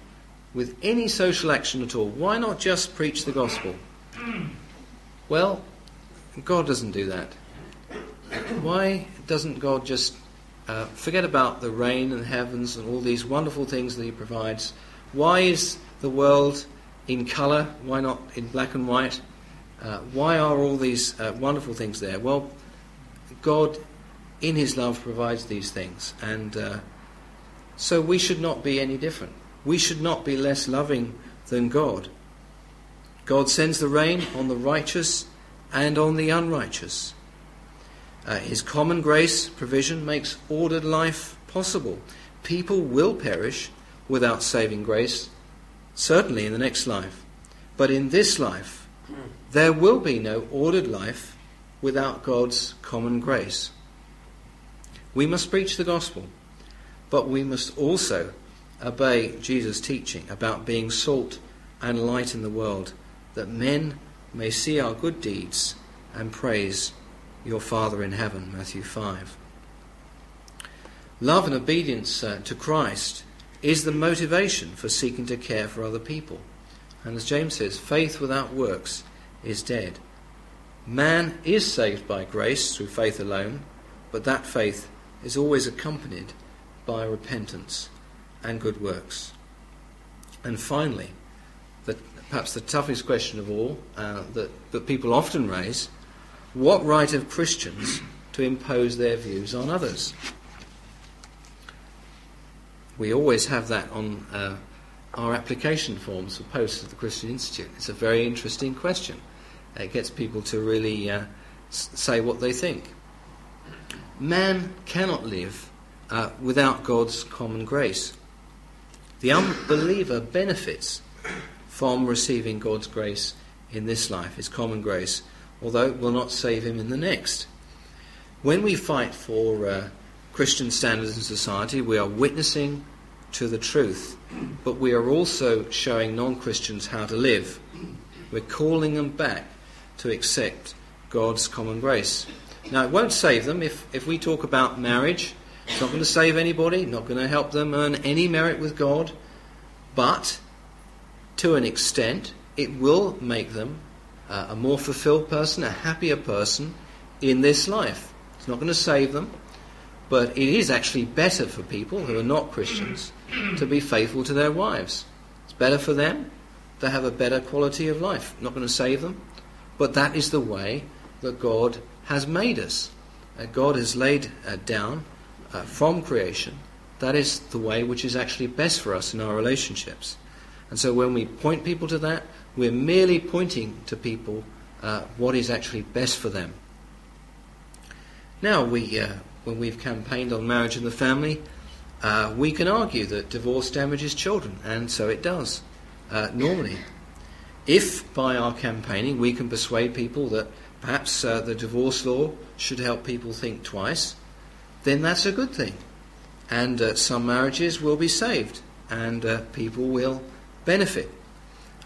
with any social action at all? Why not just preach the gospel? Well, God doesn't do that. Why doesn't God just uh, forget about the rain and the heavens and all these wonderful things that He provides? Why is the world in colour? Why not in black and white? Uh, why are all these uh, wonderful things there? Well, God, in His love, provides these things. And uh, so we should not be any different. We should not be less loving than God. God sends the rain on the righteous and on the unrighteous. Uh, his common grace provision makes ordered life possible. People will perish without saving grace, certainly in the next life. But in this life, there will be no ordered life without God's common grace. We must preach the gospel, but we must also obey Jesus' teaching about being salt and light in the world, that men may see our good deeds and praise your Father in heaven. Matthew 5. Love and obedience uh, to Christ is the motivation for seeking to care for other people. And as James says, faith without works is dead. Man is saved by grace through faith alone, but that faith is always accompanied by repentance and good works. And finally, the, perhaps the toughest question of all uh, that, that people often raise what right have Christians to impose their views on others? We always have that on uh, our application forms for posts at the Christian Institute. It's a very interesting question. It gets people to really uh, say what they think. Man cannot live uh, without God's common grace. The unbeliever benefits from receiving God's grace in this life, His common grace, although it will not save him in the next. When we fight for uh, Christian standards in society, we are witnessing to the truth, but we are also showing non Christians how to live. We're calling them back to accept God's common grace. Now, it won't save them if, if we talk about marriage. It's not going to save anybody, not going to help them earn any merit with God, but to an extent, it will make them uh, a more fulfilled person, a happier person in this life. It's not going to save them, but it is actually better for people who are not Christians to be faithful to their wives. It's better for them to have a better quality of life. Not going to save them, but that is the way that God has made us. Uh, God has laid uh, down uh, from creation. That is the way which is actually best for us in our relationships. And so when we point people to that, we're merely pointing to people uh, what is actually best for them. Now, we, uh, when we've campaigned on marriage and the family, uh, we can argue that divorce damages children, and so it does, uh, normally. If by our campaigning we can persuade people that perhaps uh, the divorce law should help people think twice, then that's a good thing. And uh, some marriages will be saved, and people will benefit.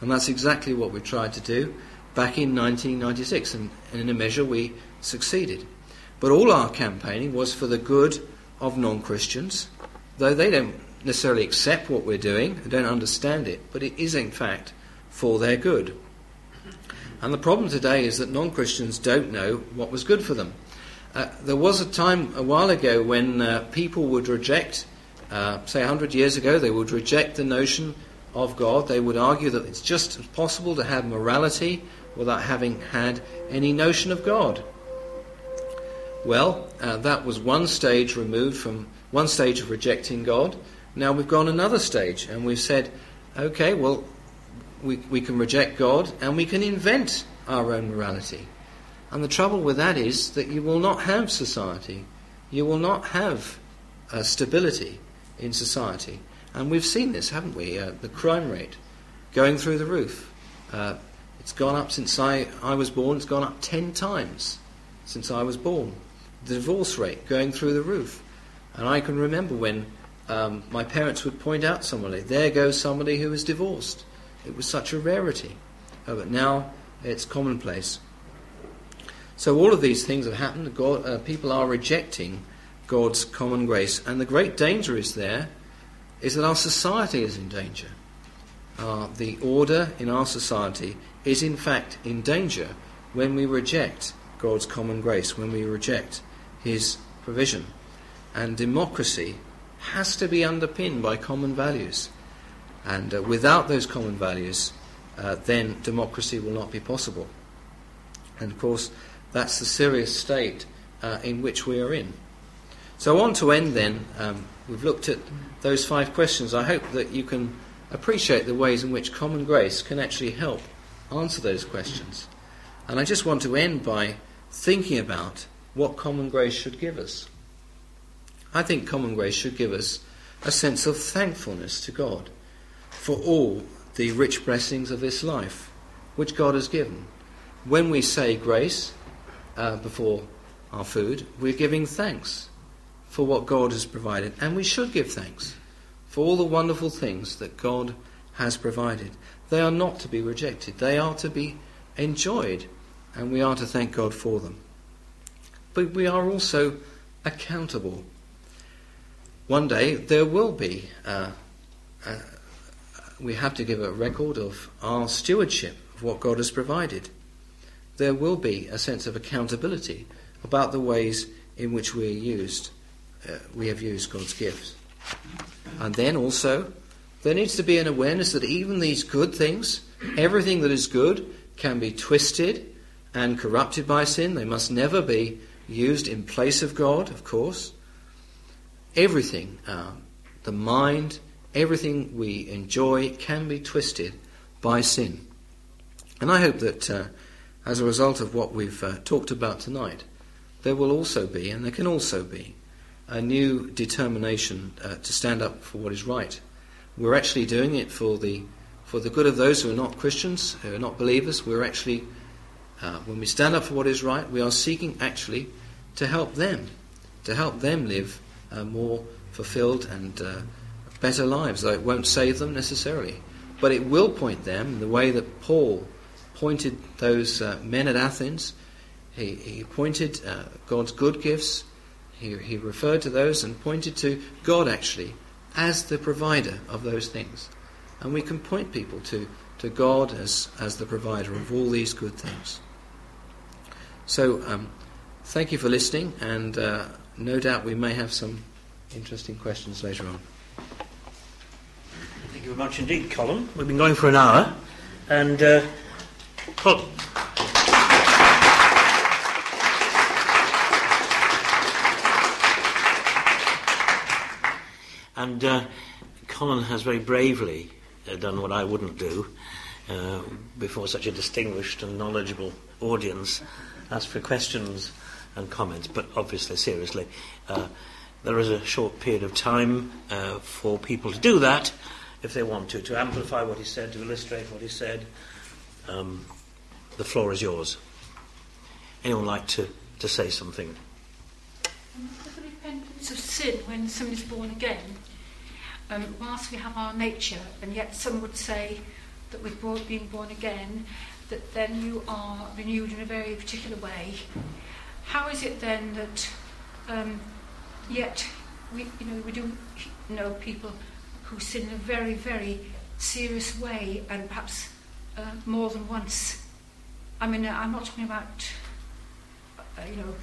And that's exactly what we tried to do back in 1996, and, and in a measure we succeeded. But all our campaigning was for the good of non Christians, though they don't necessarily accept what we're doing, they don't understand it, but it is in fact for their good. And the problem today is that non Christians don't know what was good for them. Uh, there was a time a while ago when uh, people would reject, uh, say 100 years ago, they would reject the notion of God, they would argue that it's just possible to have morality without having had any notion of God. Well, uh, that was one stage removed from one stage of rejecting God. Now we've gone another stage and we've said, okay, well, we, we can reject God and we can invent our own morality. And the trouble with that is that you will not have society. You will not have uh, stability in society and we've seen this, haven't we? Uh, the crime rate going through the roof. Uh, it's gone up since I, I was born, it's gone up 10 times since I was born. The divorce rate going through the roof. And I can remember when um, my parents would point out somebody, there goes somebody who is divorced. It was such a rarity. Oh, but now it's commonplace. So all of these things have happened. God, uh, people are rejecting God's common grace. And the great danger is there is that our society is in danger. Uh, the order in our society is in fact in danger when we reject God's common grace, when we reject His provision. And democracy has to be underpinned by common values. And uh, without those common values, uh, then democracy will not be possible. And of course, that's the serious state uh, in which we are in. So want to end then. Um, we've looked at those five questions. I hope that you can appreciate the ways in which common grace can actually help answer those questions. And I just want to end by thinking about what common grace should give us. I think common grace should give us a sense of thankfulness to God for all the rich blessings of this life which God has given. When we say grace uh, before our food, we're giving thanks for what God has provided. And we should give thanks for all the wonderful things that God has provided. They are not to be rejected, they are to be enjoyed, and we are to thank God for them. But we are also accountable one day there will be, uh, uh, we have to give a record of our stewardship of what God has provided. There will be a sense of accountability about the ways in which we used, uh, we have used God's gifts. And then also, there needs to be an awareness that even these good things, everything that is good, can be twisted and corrupted by sin. They must never be used in place of God, of course everything, uh, the mind, everything we enjoy can be twisted by sin. And I hope that uh, as a result of what we've uh, talked about tonight, there will also be, and there can also be, a new determination uh, to stand up for what is right. We're actually doing it for the for the good of those who are not Christians, who are not believers. We're actually, uh, when we stand up for what is right, we are seeking actually to help them, to help them live uh, more fulfilled and uh, better lives, though it won't save them necessarily. But it will point them the way that Paul pointed those uh, men at Athens. He, he pointed uh, God's good gifts, he, he referred to those and pointed to God actually as the provider of those things. And we can point people to, to God as, as the provider of all these good things. So, um, thank you for listening, and uh, no doubt we may have some interesting questions later on. Thank you very much indeed, Colin. We've been going for an hour, and uh, Colin. And uh, Colin has very bravely uh, done what I wouldn't do uh, before such a distinguished and knowledgeable audience. Ask for questions and comments, but obviously, seriously, uh, there is a short period of time uh, for people to do that if they want to, to amplify what he said, to illustrate what he said. Um, the floor is yours. Anyone like to, to say something? the repentance of sin when someone is born again, um, whilst we have our nature, and yet some would say that with being born again, that then you are renewed in a very particular way. How is it then that um, yet we, you know, we do know people who sin in a very, very serious way and perhaps uh, more than once? I mean, uh, I'm not talking about, uh, you know,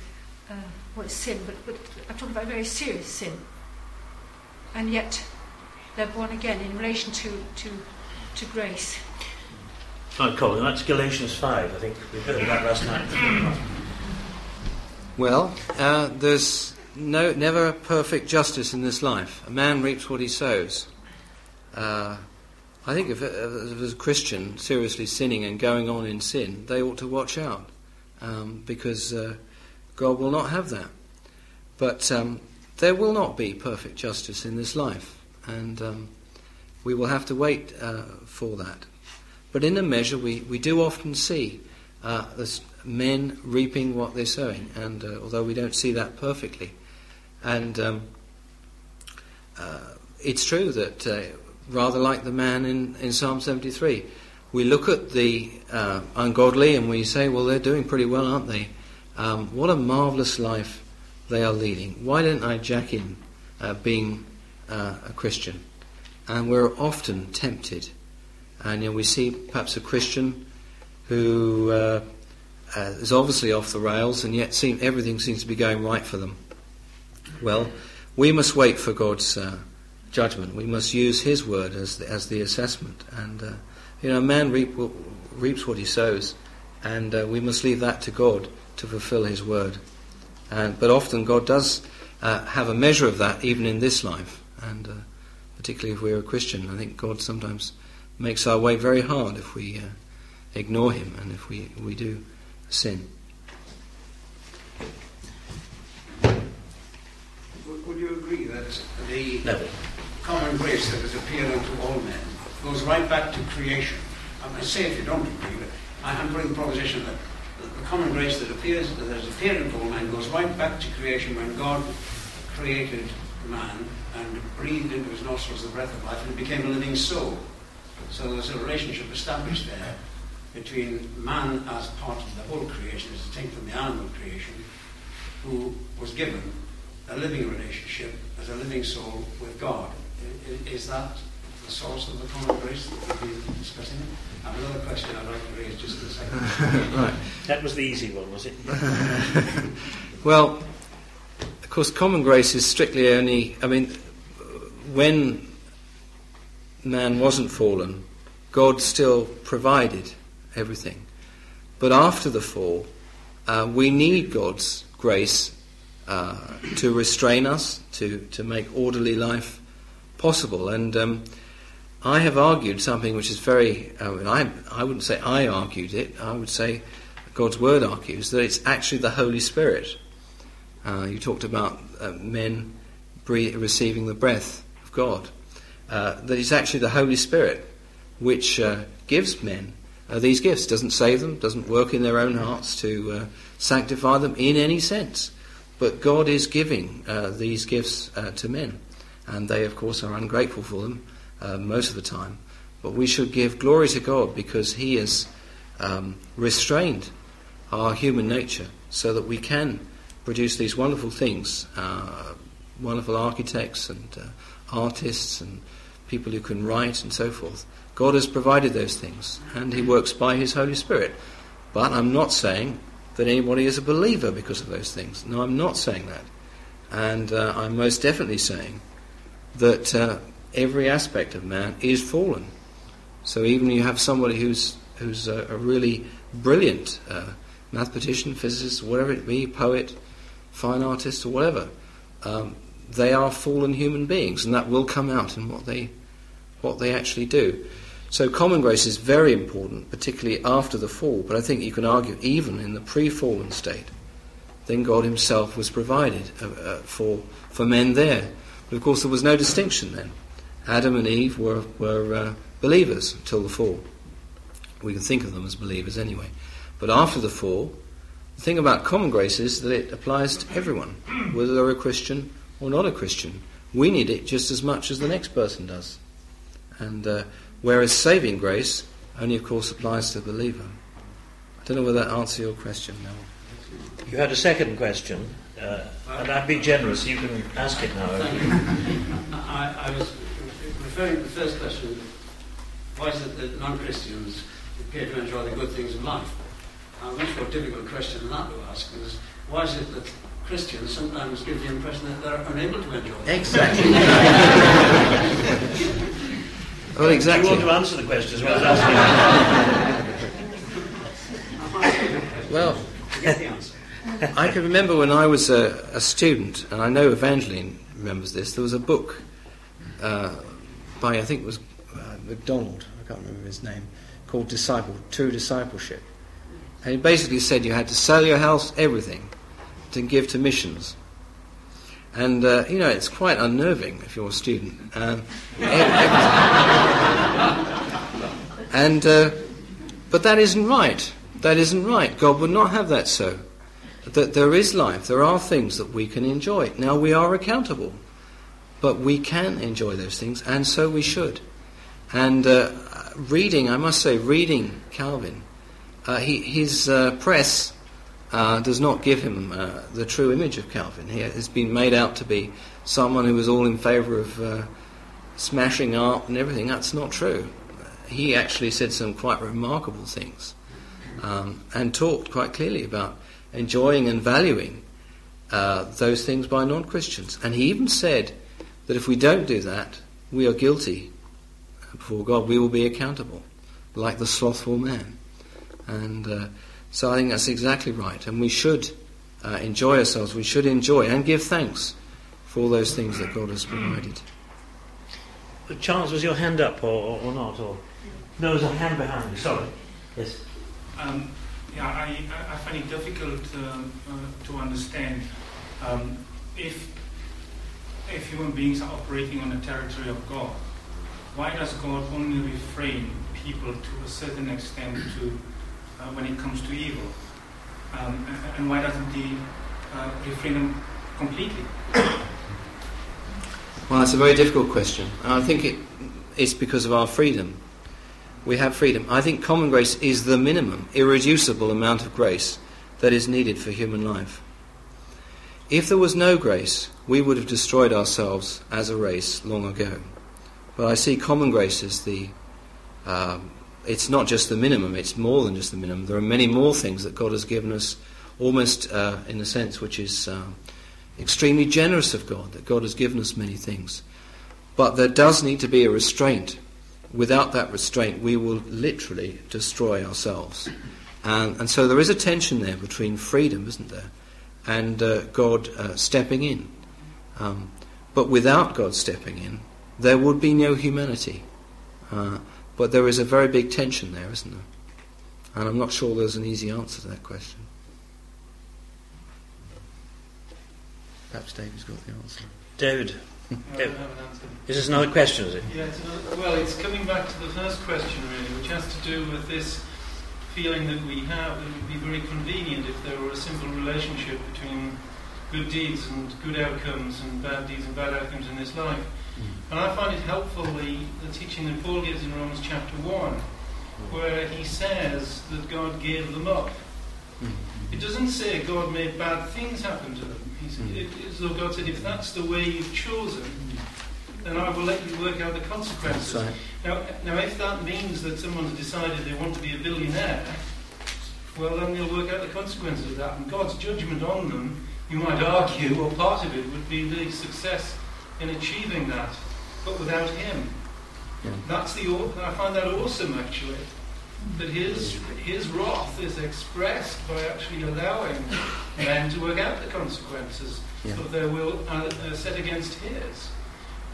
uh, what is sin, but, but I'm talking about very serious sin. And yet they're born again in relation to, to, to grace. Right, Colin, that's Galatians 5. I think we heard that last night. Well, uh, there's no, never perfect justice in this life. A man reaps what he sows. Uh, I think if, if a Christian seriously sinning and going on in sin, they ought to watch out um, because uh, God will not have that. But um, there will not be perfect justice in this life, and um, we will have to wait uh, for that. But in a measure, we, we do often see uh, men reaping what they're sowing, and uh, although we don't see that perfectly, and um, uh, it's true that, uh, rather like the man in, in Psalm 73, we look at the uh, ungodly and we say, well, they're doing pretty well, aren't they? Um, what a marvellous life they are leading. Why didn't I jack in uh, being uh, a Christian? and we're often tempted. And you know, we see perhaps a Christian who uh, is obviously off the rails, and yet seem, everything seems to be going right for them. Well, we must wait for God's uh, judgment. We must use His word as the, as the assessment. And uh, you know, a man reap, reaps what he sows, and uh, we must leave that to God to fulfill His word. And, but often God does uh, have a measure of that even in this life, and uh, particularly if we're a Christian, I think God sometimes makes our way very hard if we ignore Him and if we we do sin. Would you agree that the No. common grace that has appeared unto all men goes right back to creation? Um, I mean, say if you don't agree, but I- I'm putting the proposition that the common grace that appears that has appeared unto all men goes right back to creation when God created man and breathed into his nostrils the breath of life and it became a living soul. So there's a relationship established there between man as part of the whole creation, as distinct from the animal creation, who was given a living relationship as a living soul with God. I- i- Is that the source of the common grace that we've been discussing? I have another question I'd like to raise just in a second. right. That was the easy one, was it? Well, of course, common grace is strictly only. I mean, when man wasn't fallen, God still provided everything. But after the fall, uh, we need God's grace uh, to restrain us, to, to make orderly life possible. And um, I have argued something which is very. I, mean, I, I wouldn't say I argued it, I would say God's Word argues that it's actually the Holy Spirit. Uh, you talked about uh, men breathe, receiving the breath of God. Uh, that it's actually the Holy Spirit which uh, gives men uh, these gifts. Doesn't save them, doesn't work in their own hearts to uh, sanctify them in any sense. But God is giving uh, these gifts uh, to men. And they, of course, are ungrateful for them uh, most of the time. But we should give glory to God because He has um, restrained our human nature so that we can produce these wonderful things uh, wonderful architects and artists and people who can write and so forth. God has provided those things and He works by His Holy Spirit. But I'm not saying that anybody is a believer because of those things. No, I'm not saying that. And uh, I'm most definitely saying that uh, every aspect of man is fallen. So even you have somebody who's who's a, a really brilliant uh, mathematician, physicist, whatever it be, poet, fine artist, or whatever, um, they are fallen human beings, and that will come out in what they what they actually do. So common grace is very important, particularly after the fall. But I think you can argue even in the pre-fallen state, then God Himself was provided uh, uh, for for men there. But of course, there was no distinction then. Adam and Eve were were uh, believers until the fall. We can think of them as believers anyway. But after the fall, the thing about common grace is that it applies to everyone, whether they're a Christian or not a Christian. We need it just as much as the next person does. And uh, whereas saving grace only, of course, applies to the believer. I don't know whether that answers your question, Mel. You had a second question, uh, and I'd be generous. You can ask it now. I, I was referring to the first question. Why is it that non-Christians appear to enjoy the good things of life? A much more difficult question than that to ask is why is it that Christians sometimes give the impression that they're unable to enjoy it? Exactly. well, exactly. you want to answer the question as well as asking? Well, I get the answer. I can remember when I was a, a student, and I know Evangeline remembers this. There was a book uh, by I think it was uh, MacDonald. I can't remember his name. Called Disciple, True Discipleship, and it basically said you had to sell your house, everything, to give to missions. And uh, you know it's quite unnerving if you're a student. Um, and uh, but that isn't right. That isn't right. God would not have that so that there is life, there are things that we can enjoy. Now we are accountable, but we can enjoy those things, and so we should. And uh, reading, I must say, reading Calvin, uh, he, his uh, press uh, does not give him uh, the true image of Calvin. He has been made out to be someone who was all in favour of uh, smashing art and everything. That's not true. He actually said some quite remarkable things um, and talked quite clearly about enjoying and valuing uh, those things by non Christians. And he even said that if we don't do that, we are guilty before God. We will be accountable, like the slothful man. And uh, so I think that's exactly right. And we should uh, enjoy ourselves. We should enjoy and give thanks for all those things that God has provided. Charles, was your hand up or, or not? Or no, there's a hand behind you. Sorry. Yes. Um, yeah, I, I find it difficult um, uh, to understand um, if if human beings are operating on the territory of God. Why does God only refrain people to a certain extent to uh, when it comes to evil, um, and, and, why doesn't He uh, refrain them completely? Well, that's a very difficult question. I think it, it's because of our freedom. We have freedom. I think common grace is the minimum, irreducible amount of grace that is needed for human life. If there was no grace, we would have destroyed ourselves as a race long ago. But I see common grace as the. Uh, it's not just the minimum, it's more than just the minimum. There are many more things that God has given us, almost uh, in a sense which is. Uh, extremely generous of God, that God has given us many things. But there does need to be a restraint. Without that restraint, we will literally destroy ourselves. And, and so there is a tension there between freedom, isn't there, and uh, God uh, stepping in. Um, but without God stepping in, there would be no humanity. But there is a very big tension there, isn't there? And I'm not sure there's an easy answer to that question. Perhaps David's got the answer. David. David. This is this another question, is it? Yeah, it's another, well, it's coming back to the first question, really, which has to do with this feeling that we have that it would be very convenient if there were a simple relationship between good deeds and good outcomes and bad deeds and bad outcomes in this life. And I find it helpful the, the teaching that Paul gives in Romans chapter 1, where he says that God gave them up. Mm. It doesn't say God made bad things happen to them. It's though God said, if that's the way you've chosen, then I will let you work out the consequences. Right. Now, now, if that means that someone's decided they want to be a billionaire, well, then they'll work out the consequences of that. And God's judgment on them, you might argue, or part of it would be the success in achieving that, but without Him. Yeah. That's the. I find that awesome, actually that his, his wrath is expressed by actually allowing men to work out the consequences yeah. of their will uh, uh, set against his.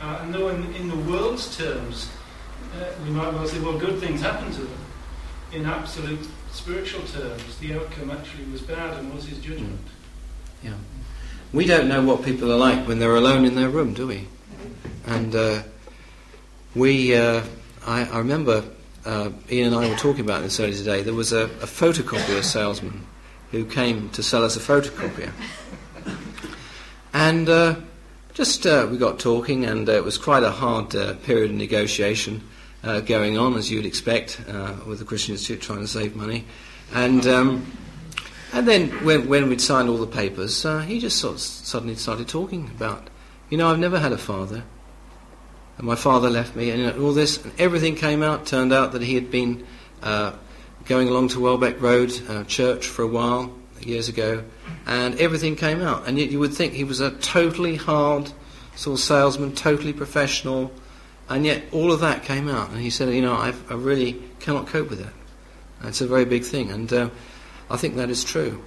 Uh, and though in, in, the world's terms, uh, we might well say, well, good things happen to them, in absolute spiritual terms, the outcome actually was bad and was his judgment. Yeah. We don't know what people are like when they're alone in their room, do we? And uh, we, uh, I, I remember uh, Ian and I were talking about this earlier today, there was a, a photocopier salesman who came to sell us a photocopier. And uh, just uh, we got talking, and uh, it was quite a hard uh, period of negotiation uh, going on, as you'd expect, with the Christian Institute trying to save money. And um, and then when, when we'd signed all the papers, he just sort of suddenly started talking about, you know, I've never had a father and my father left me, and you know, all this, and everything came out. Turned out that he had been uh, going along to Welbeck Road uh, Church for a while years ago, and everything came out. And yet you would think he was a totally hard sort of salesman, totally professional, and yet all of that came out. And he said, you know, I've, i really cannot cope with that. It's a very big thing, and uh, I think that is true.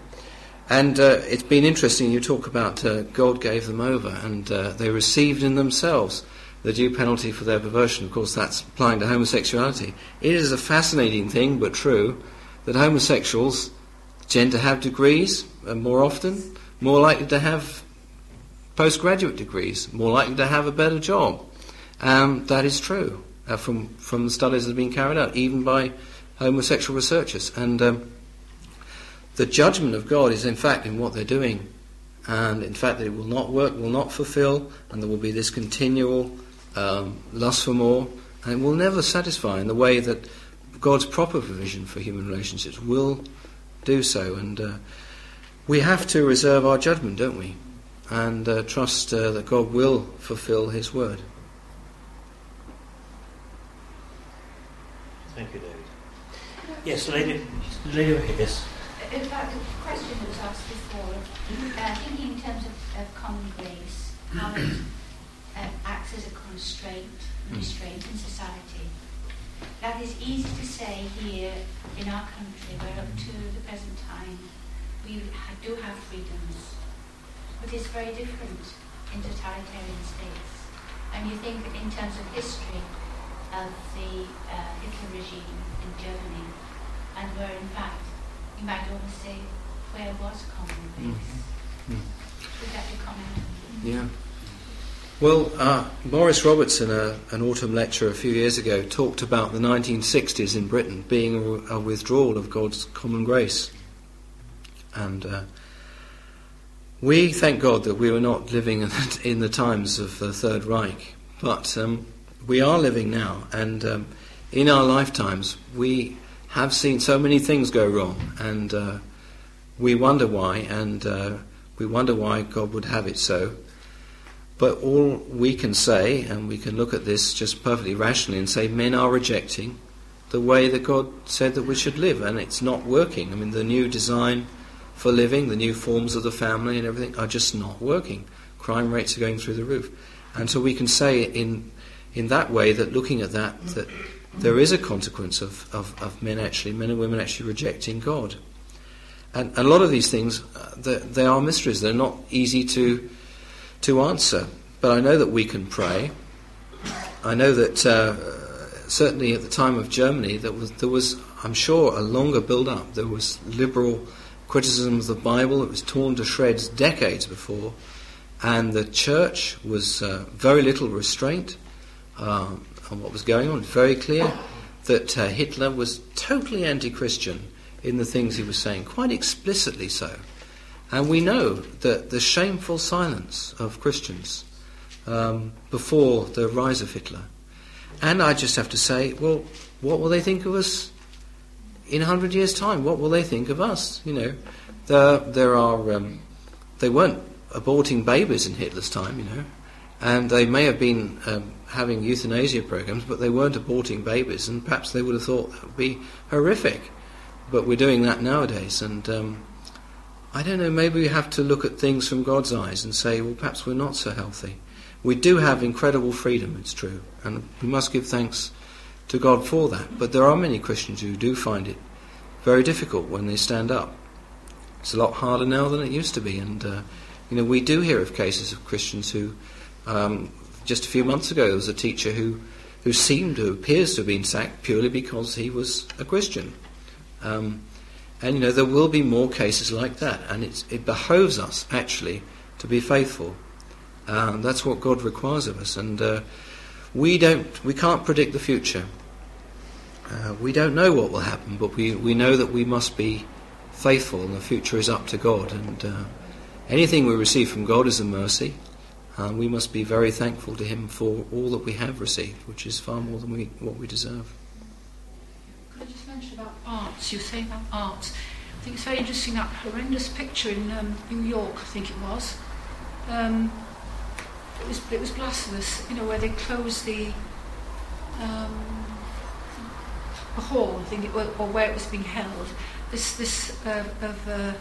And uh, it's been interesting. You talk about uh, God gave them over, and uh, they received in themselves the due penalty for their perversion. Of course, that's applying to homosexuality. It is a fascinating thing, but true, that homosexuals tend to have degrees uh, more often, more likely to have postgraduate degrees, more likely to have a better job. Um, that is true uh, from, from the studies that have been carried out, even by homosexual researchers. And um, the judgment of God is in fact in what they're doing. And in fact, it will not work, will not fulfill, and there will be this continual um, lust for more, and it will never satisfy in the way that God's proper provision for human relationships will do so. And uh, we have to reserve our judgment, don't we? And uh, trust uh, that God will fulfill His word. Thank you, David. Yes, lady, lady, yes. In fact, the question that was asked before, uh, thinking in terms of, of common grace, how it uh, acts as a constraint, restraint in society. That is easy to say here in our country, where up to the present time we ha- do have freedoms, but it's very different in totalitarian states. And you think in terms of history of the uh, Hitler regime in Germany, and where in fact you might almost say where was common grace. Mm. Would that be comment? Yeah. Well, uh, Morris Robertson, uh, an autumn lecture a few years ago, talked about the 1960s in Britain being a, a withdrawal of God's common grace. And uh, we thank God that we were not living in the, in the times of the Third Reich, but um, we are living now, and um, in our lifetimes we have seen so many things go wrong, and uh, we wonder why, and uh, we wonder why God would have it so. But all we can say, and we can look at this just perfectly rationally and say, men are rejecting the way that God said that we should live, and it's not working. I mean, the new design for living, the new forms of the family and everything are just not working. Crime rates are going through the roof. And so we can say in, in that way that looking at that, that there is a consequence of, of, of men actually, men and women actually rejecting God. And, and a lot of these things, uh, they, they are mysteries. They're not easy to, to answer. But I know that we can pray. I know that uh, certainly at the time of Germany, there was, there was, I'm sure, a longer build-up. There was liberal criticism of the Bible. It was torn to shreds decades before, and the church was uh, very little restraint uh, on what was going on. Very clear that uh, Hitler was totally anti-Christian in the things he was saying, quite explicitly so. And we know that the shameful silence of Christians um, before the rise of Hitler. And I just have to say, well, what will they think of us in a hundred years' time? What will they think of us? You know, there, there are, um, they weren't aborting babies in Hitler's time, you know, and they may have been um, having euthanasia programs, but they weren't aborting babies, and perhaps they would have thought that would be horrific. But we're doing that nowadays, and um, I don't know, maybe we have to look at things from God's eyes and say, well, perhaps we're not so healthy. We do have incredible freedom, it's true, and we must give thanks to God for that. But there are many Christians who do find it very difficult when they stand up. It's a lot harder now than it used to be, and uh, you know we do hear of cases of Christians who, um, just a few months ago, there was a teacher who who seemed to appears to have been sacked purely because he was a Christian. Um, and you know there will be more cases like that, and it behoves us actually to be faithful. Uh, that's what God requires of us, and uh, we don't, we can't predict the future. Uh, we don't know what will happen, but we, we know that we must be faithful, and the future is up to God. And uh, anything we receive from God is a mercy, and we must be very thankful to Him for all that we have received, which is far more than we, what we deserve. Could I just mention about arts? You saying about arts. I think it's very interesting that horrendous picture in um, New York, I think it was. Um, it was it was blasphemous, you know, where they closed the um, the hall, I think it or where it was being held. This this uh, of uh,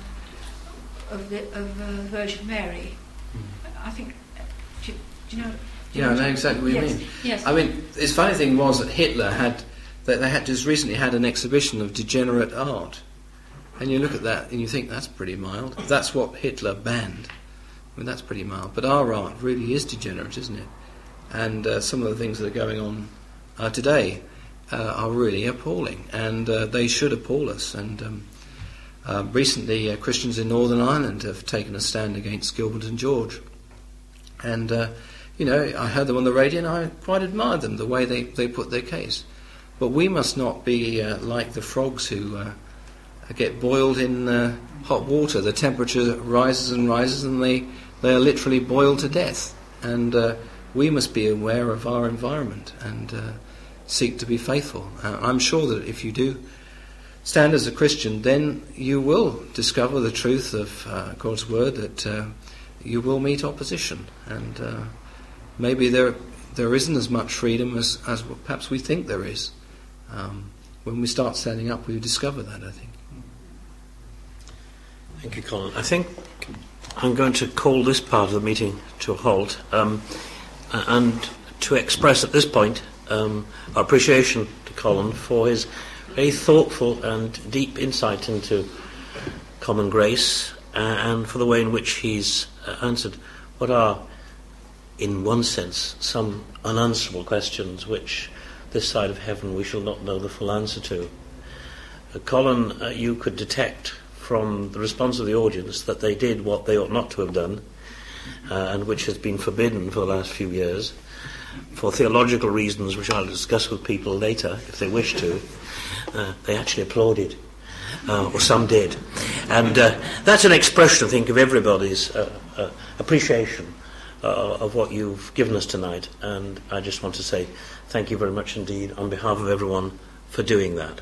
of the of uh, Virgin Mary. I think. Do you, do you know? do you Yeah, I know exactly what you yes, mean. Yes. I mean, this funny thing was that Hitler had, that they had just recently had an exhibition of degenerate art, and you look at that and you think that's pretty mild. That's what Hitler banned. I mean, that's pretty mild. But our art really is degenerate, isn't it? And uh, some of the things that are going on uh, today uh, are really appalling, and uh, they should appall us. And um, uh, recently, uh, Christians in Northern Ireland have taken a stand against Gilbert and George. And, uh, you know, I heard them on the radio and I quite admired them, the way they, they put their case. But we must not be uh, like the frogs who uh, get boiled in uh, hot water. The temperature rises and rises and they, they are literally boiled to death. And uh, we must be aware of our environment and uh, seek to be faithful. I'm sure that if you do stand as a Christian, then you will discover the truth of God's word that you will meet opposition. And uh, maybe there, there isn't as much freedom as, as perhaps we think there is. Um, when we start standing up, we discover that, I think. Thank you, Colin. I think I'm going to call this part of the meeting to a halt um, and to express at this point um, our appreciation to Colin for his very thoughtful and deep insight into common grace and for the way in which he's uh, answered what are, in one sense, some unanswerable questions which this side of heaven we shall not know the full answer to. Uh, Colin, uh, you could detect from the response of the audience that they did what they ought not to have done, uh, and which has been forbidden for the last few years, for theological reasons which I'll discuss with people later if they wish to. Uh, they actually applauded, Oh, uh, or some did. And uh, that's an expression, I think, of everybody's uh, uh appreciation uh, of what you've given us tonight. And I just want to say thank you very much indeed on behalf of everyone for doing that.